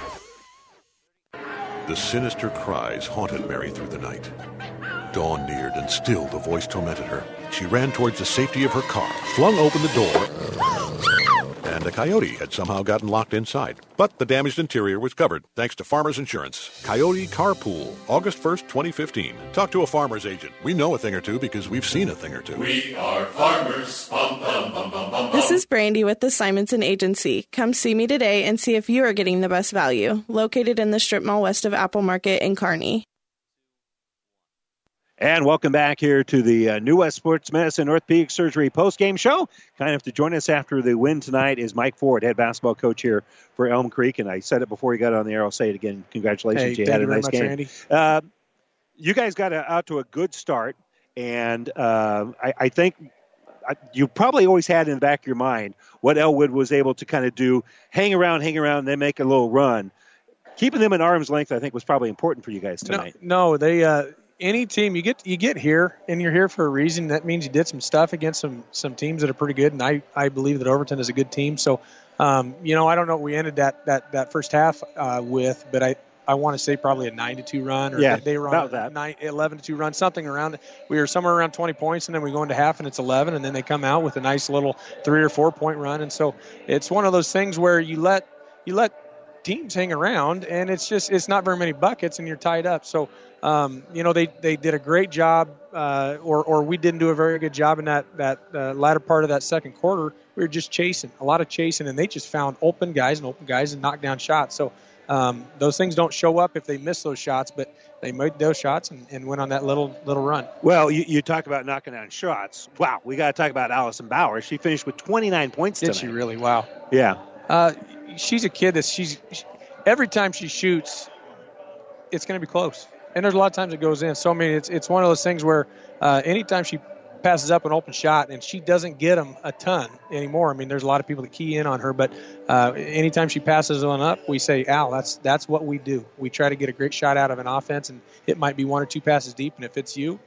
The sinister cries haunted Mary through the night. Dawn neared, and still the voice tormented her. She ran towards the safety of her car, flung open the door, and a coyote had somehow gotten locked inside. But the damaged interior was covered thanks to Farmers Insurance. Coyote Carpool, August 1st, 2015. Talk to a farmer's agent. We know a thing or two because we've seen a thing or two. We are farmers. Bum, bum, bum, bum, bum, This is Brandy with the Simonson Agency. Come see me today and see if you are getting the best value. Located in the strip mall west of Apple Market in Kearney. And welcome back here to the uh, New West Sports Medicine Orthopedic Surgery post-game show. Kind of to join us after the win tonight is Mike Ford, head basketball coach here for Elm Creek. And I said it before he got on the air. I'll say it again. Congratulations, Hey, you had a you nice much, game. Uh, you guys got a, out to a good start, and uh, I, I think I- you probably always had in the back of your mind what Elwood was able to kind of do: hang around, hang around, and then make a little run. Keeping them at arm's length, I think, was probably important for you guys tonight. No, they uh, any team you get you get here and you're here for a reason. That means you did some stuff against some some teams that are pretty good, and I I believe that Overton is a good team. So, um, you know, I don't know what we ended that that that first half uh, with, but I. I want to say probably a nine to two run, or Yeah, they, they were about on that. nine, 11 to two run, something around. We were somewhere around 20 points, and then we go into half, and it's 11, and then they come out with a nice little three or four point run, and so it's one of those things where you let you let teams hang around, and it's just it's not very many buckets, and you're tied up. So um, you know they they did a great job, uh, or or we didn't do a very good job in that that uh, latter part of that second quarter. We were just chasing a lot of chasing, and they just found open guys and open guys and knocked down shots. So. Um, those things don't show up if they miss those shots, but they made those shots and, and went on that little little run. Well, you, you talk about knocking down shots. Wow, we got to talk about Allison Bauer. She finished with 29 points Did tonight. she really? Wow. Yeah. Uh, she's a kid that she's every time she shoots, it's going to be close. And there's a lot of times it goes in. So I mean, it's it's one of those things where uh, anytime she passes up an open shot and she doesn't get them a ton anymore. I mean, there's a lot of people that key in on her, but uh, anytime she passes one up, we say, "Al, that's that's what we do. We try to get a great shot out of an offense, and it might be one or two passes deep, and if it's you,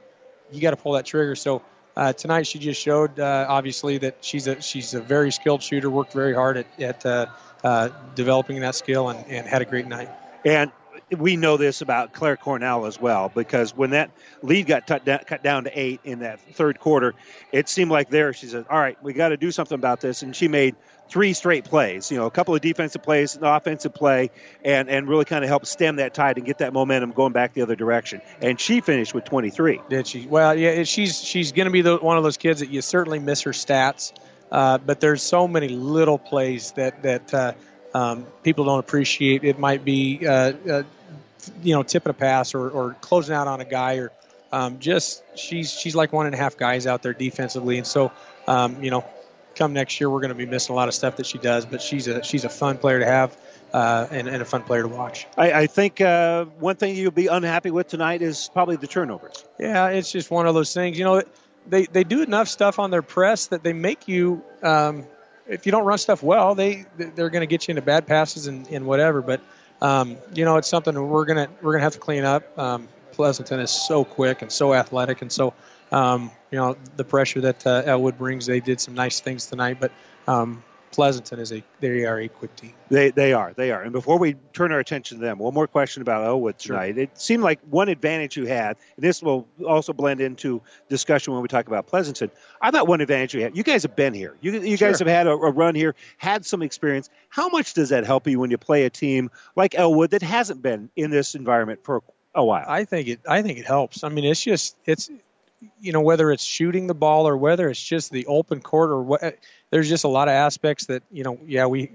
you got to pull that trigger." So uh, tonight she just showed uh, obviously that she's a she's a very skilled shooter. Worked very hard at, at uh, uh, developing that skill and, and had a great night. And we know this about Claire Cornell as well because when that lead got down, cut down to eight in that third quarter, it seemed like there she said, "All right, we got to do something about this," and she made three straight plays. You know, a couple of defensive plays, an offensive play, and and really kind of helped stem that tide and get that momentum going back the other direction. And she finished with 23. Did she? Well, yeah, she's she's going to be the, one of those kids that you certainly miss her stats, uh, but there's so many little plays that that uh, um, people don't appreciate. It might be uh, uh, you know tipping a pass or, or closing out on a guy or um, just she's she's like one and a half guys out there defensively, and so um, you know come next year we're going to be missing a lot of stuff that she does, but she's a she's a fun player to have. Uh, and, and a fun player to watch. I, I think uh, one thing you'll be unhappy with tonight is probably the turnovers. Yeah, it's just one of those things. You know, they they do enough stuff on their press that they make you. Um, if you don't run stuff well, they they're going to get you into bad passes and, and whatever. But um, you know, it's something we're gonna we're gonna have to clean up. Um, Pleasanton is so quick and so athletic, and so um, you know the pressure that uh, Elwood brings. They did some nice things tonight, but um, Pleasanton is a they are a quick team. They they are they are. And before we turn our attention to them, one more question about Elwood tonight. Sure. It seemed like one advantage you had, and this will also blend into discussion when we talk about Pleasanton. I thought one advantage you had. You guys have been here. You you sure. guys have had a, a run here, had some experience. How much does that help you when you play a team like Elwood that hasn't been in this environment for a while? I think it I think it helps. I mean, it's just it's you know whether it's shooting the ball or whether it's just the open court or what there's just a lot of aspects that you know yeah we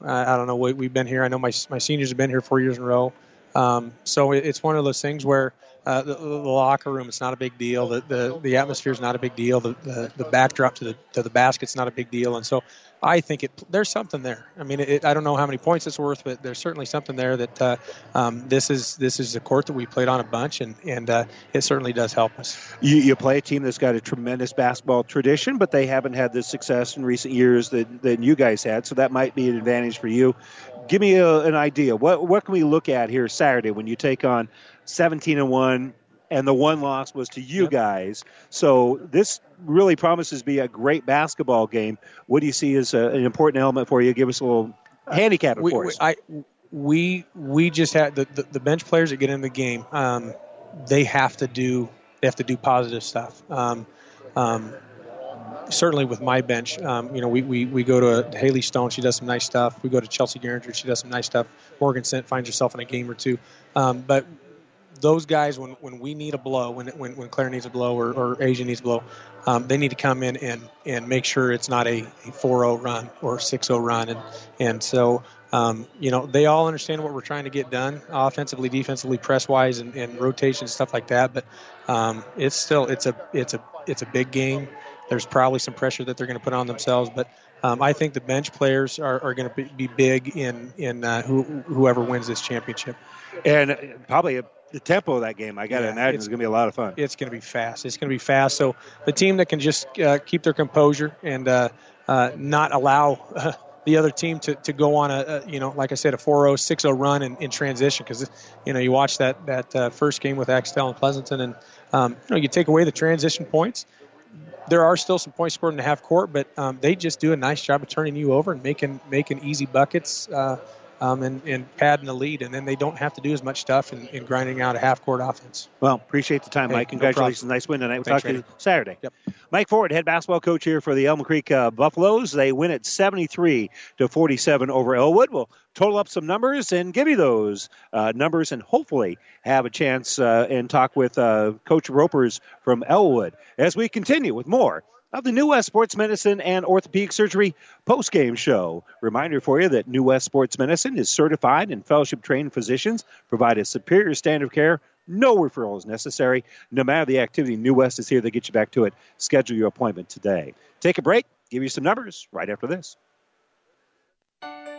I don't know we, we've been here. I know my my seniors have been here four years in a row um, so it's one of those things where uh, the, the, locker room it's not a big deal the the, the atmosphere is not a big deal the, the the backdrop to the to the basket's not a big deal and so I think it there's something there. I mean, it, I don't know how many points it's worth, but there's certainly something there that uh, um, this is this is a court that we played on a bunch, and and uh, it certainly does help us. You, you play a team that's got a tremendous basketball tradition, but they haven't had the success in recent years that, that you guys had, so that might be an advantage for you. Give me a, an idea. What what can we look at here Saturday when you take on 17 and one and the one loss was to you yep. guys. So this really promises to be a great basketball game. What do you see as a, an important element for you? Give us a little handicap we, for us. I, we we just had the, the, the, bench players that get in the game. Um, they have to do they have to do positive stuff. Um, um, certainly with my bench, um, you know, we, we, we go to Haley Stone. She does some nice stuff. We go to Chelsea Garinger. She does some nice stuff. Morgan Sent finds herself in a game or two. Um, but those guys, when, when we need a blow, when, when, when Claire needs a blow or, or Asia needs a blow, um, they need to come in and, and make sure it's not a, a 4-0 run or 6-0 run. And, and so, um, you know, they all understand what we're trying to get done offensively, defensively, press wise, and, and rotation stuff like that. But um, it's still it's a it's a it's a big game. There's probably some pressure that they're going to put on themselves, but um, I think the bench players are, are going to be, be, big in in uh, who, whoever wins this championship. And probably a the tempo of that game, I got to yeah, imagine, is going to be a lot of fun. It's going to be fast. It's going to be fast. So the team that can just uh, keep their composure and uh, uh, not allow uh, the other team to, to go on a, a, you know, like I said, a 4-0, 6-0 run in, in transition because, you know, you watch that, that uh, first game with Axtell and Pleasanton and, um, you know, you take away the transition points. There are still some points scored in the half court, but um, they just do a nice job of turning you over and making making easy buckets uh, um, and, and padding the lead, and then they don't have to do as much stuff in, in grinding out a half court offense. Well, appreciate the time, hey, Mike. Congratulations. No nice win tonight. We'll Thanks, talk to you Saturday. Yep. Mike Ford, head basketball coach here for the Elm Creek uh, Buffaloes. They win at 73 to 47 over Elwood. We'll total up some numbers and give you those uh, numbers and hopefully have a chance uh, and talk with uh, Coach Ropers from Elwood as we continue with more of the New West Sports Medicine and Orthopedic Surgery post-game show. Reminder for you that New West Sports Medicine is certified and fellowship trained physicians provide a superior standard of care. No referral is necessary. No matter the activity, New West is here to get you back to it. Schedule your appointment today. Take a break, give you some numbers right after this.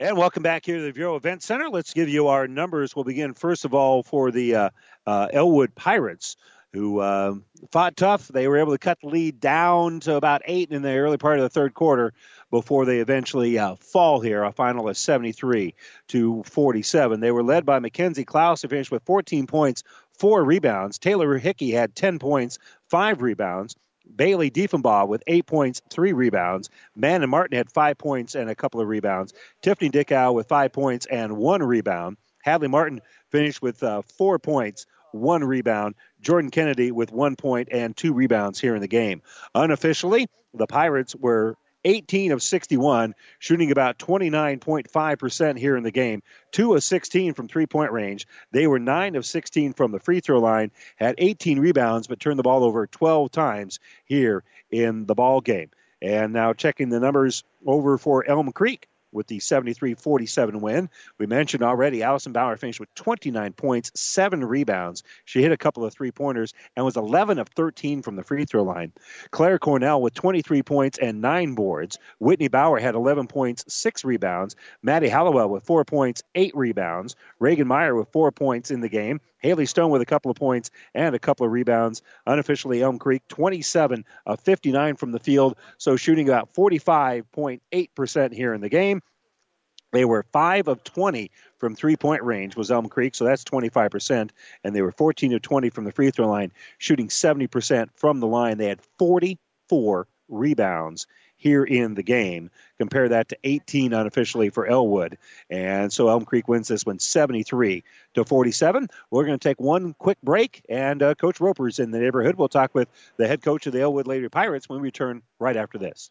And welcome back here to the Viaero Event Center. Let's give you our numbers. We'll begin first of all for the uh, uh, Elwood Pirates, who uh, fought tough. They were able to cut the lead down to about eight in the early part of the third quarter, before they eventually uh, fall here. A final of 73 to 47. They were led by Mackenzie Klaus, who finished with 14 points, four rebounds. Taylor Hickey had 10 points, five rebounds. Bailey Diefenbaugh with eight points, three rebounds. Manon Martin had five points and a couple of rebounds. Tiffany Dickow with five points and one rebound. Hadley Martin finished with uh, four points, one rebound. Jordan Kennedy with one point and two rebounds here in the game. Unofficially, the Pirates were 18 of 61, shooting about 29.5% here in the game. 2 of 16 from three point range. They were 9 of 16 from the free throw line, had 18 rebounds, but turned the ball over 12 times here in the ball game. And now checking the numbers over for Elm Creek with the 73 47 win. We mentioned already Allison Bauer finished with 29 points, seven rebounds. She hit a couple of three pointers and was 11 of 13 from the free throw line. Claire Cornell with 23 points and nine boards. Whitney Bauer had 11 points, six rebounds. Maddie Hallowell with four points, eight rebounds. Reagan Meyer with four points in the game. Haley Stone with a couple of points and a couple of rebounds. Unofficially, Elm Creek 27 of 59 from the field, so shooting about 45.8% here in the game. They were 5 of 20 from three point range, was Elm Creek, so that's 25%. And they were 14 of 20 from the free throw line, shooting 70% from the line. They had 44 rebounds here in the game. Compare that to 18 unofficially for Elwood. And so Elm Creek wins this one 73 to 47. We're going to take one quick break, and uh, Coach Roper's in the neighborhood. We'll talk with the head coach of the Elwood Lady Pirates when we return right after this.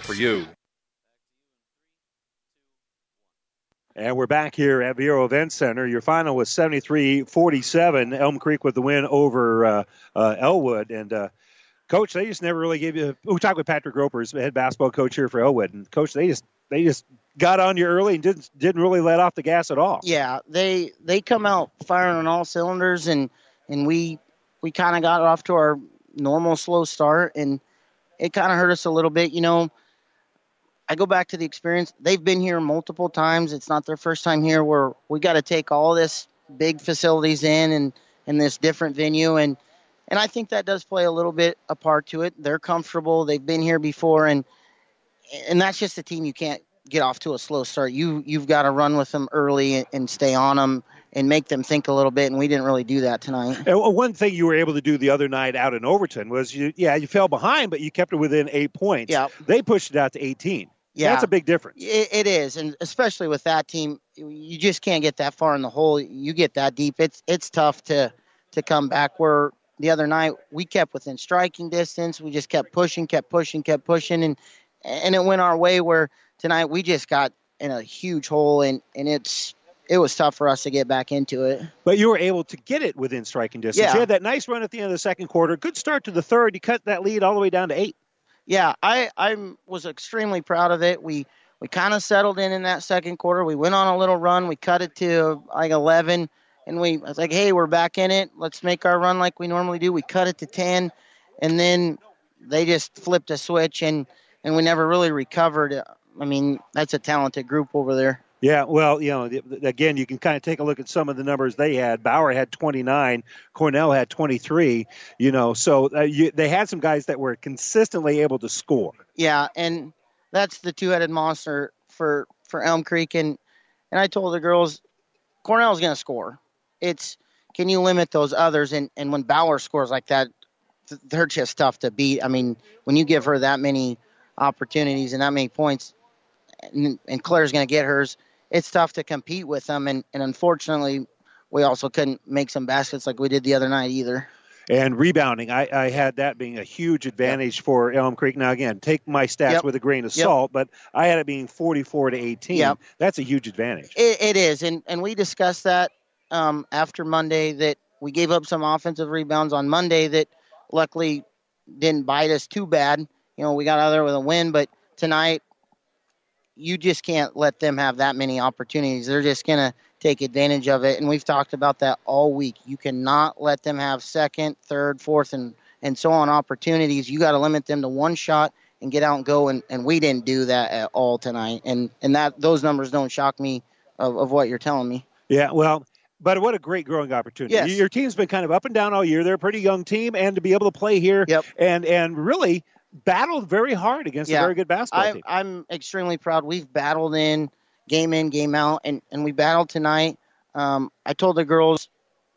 for you. And we're back here at Viaero Event Center. Your final was 73 47. Elm Creek with the win over uh, uh, Elwood. And, uh, Coach, they just never really gave you. We talked with Patrick Ropers, head basketball coach here for Elwood. And, Coach, they just they just got on you early and didn't didn't really let off the gas at all. Yeah, they they come out firing on all cylinders, and and we we kind of got off to our normal slow start, and it kind of hurt us a little bit. You know, I go back to the experience. They've been here multiple times. It's not their first time here. Where we got to take all this big facilities in and in this different venue, and and I think that does play a little bit a part to it. They're comfortable. They've been here before, and and that's just a team you can't get off to a slow start. You you've got to run with them early and, and stay on them and make them think a little bit. And we didn't really do that tonight. And one thing you were able to do the other night out in Overton was you yeah you fell behind, but you kept it within eight points. Yeah, they pushed it out to 18. Yeah, that's a big difference. It, it is, and especially with that team, you just can't get that far in the hole. You get that deep, it's it's tough to to come back. Where the other night we kept within striking distance. We just kept pushing, kept pushing, kept pushing, and and it went our way. Where tonight we just got in a huge hole, and and it's it was tough for us to get back into it. But you were able to get it within striking distance. Yeah. You had that nice run at the end of the second quarter. Good start to the third. You cut that lead all the way down to eight. Yeah, I I was extremely proud of it. We we kind of settled in in that second quarter. We went on a little run. We cut it to like 11, and we I was like, hey, we're back in it. Let's make our run like we normally do. We cut it to 10, and then they just flipped a switch, and and we never really recovered. I mean, that's a talented group over there. Yeah, well, you know, again, you can kind of take a look at some of the numbers they had. Bauer had 29, Cornell had 23. You know, so uh, you, they had some guys that were consistently able to score. Yeah, and that's the two-headed monster for for Elm Creek, and and I told the girls, Cornell's going to score. It's can you limit those others? And and when Bauer scores like that, they're just tough to beat. I mean, when you give her that many opportunities and that many points, and, and Claire's going to get hers it's tough to compete with them. And, and unfortunately, we also couldn't make some baskets like we did the other night either. And rebounding, I, I had that being a huge advantage yep. for Elm Creek. Now, again, take my stats yep. with a grain of yep. salt, but I had it being 44 to 18. That's a huge advantage. It, it is, and and we discussed that um, after Monday that we gave up some offensive rebounds on Monday that luckily didn't bite us too bad. You know, we got out there with a win, but tonight you just can't let them have that many opportunities. They're just going to take advantage of it. And we've talked about that all week. You cannot let them have second, third, fourth, and, and so on opportunities. You got to limit them to one shot and get out and go. And, and we didn't do that at all tonight. And, and that those numbers don't shock me of, of what you're telling me. Yeah, well, but what a great growing opportunity. Yes. Your team's been kind of up and down all year. They're a pretty young team, and to be able to play here yep. and, and really battled very hard against yeah, a very good basketball I, team. I'm extremely proud. We've battled in game in, game out, and, and we battled tonight. Um, I told the girls,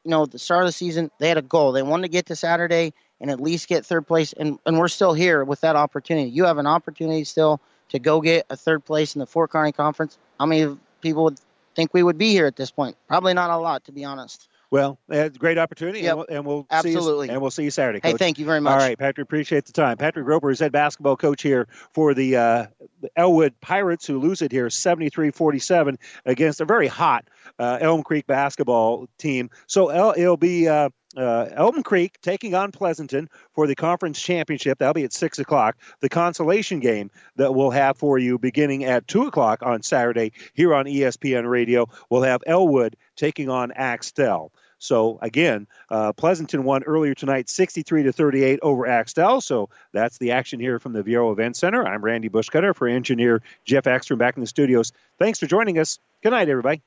you know, at the start of the season, they had a goal. They wanted to get to Saturday and at least get third place, and, and we're still here with that opportunity. You have an opportunity still to go get a third place in the Fort Kearny Conference. How many people would think we would be here at this point? Probably not a lot, to be honest. Well, great opportunity, Yep. and we'll, and we'll Absolutely. see you, and we'll see you Saturday. Hey, thank you very much. All right, Patrick, appreciate the time. Patrick Groper is head basketball coach here for the, uh, the Elwood Pirates, who lose it here 73-47 against a very hot uh, Elm Creek basketball team. So El- it'll be uh, uh, Elm Creek taking on Pleasanton for the conference championship. That'll be at six o'clock. The consolation game that we'll have for you beginning at two o'clock on Saturday here on ESPN Radio. We'll have Elwood taking on Axtell. So again, uh, Pleasanton won earlier tonight, 63 to 38 over Axtell. So that's the action here from the Viaero Event Center. I'm Randy Bushcutter for engineer Jeff Ekstrom back in the studios. Thanks for joining us. Good night, everybody.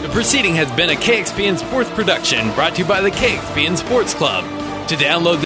The proceeding has been a KXPN Sports production brought to you by the KXPN Sports Club. To download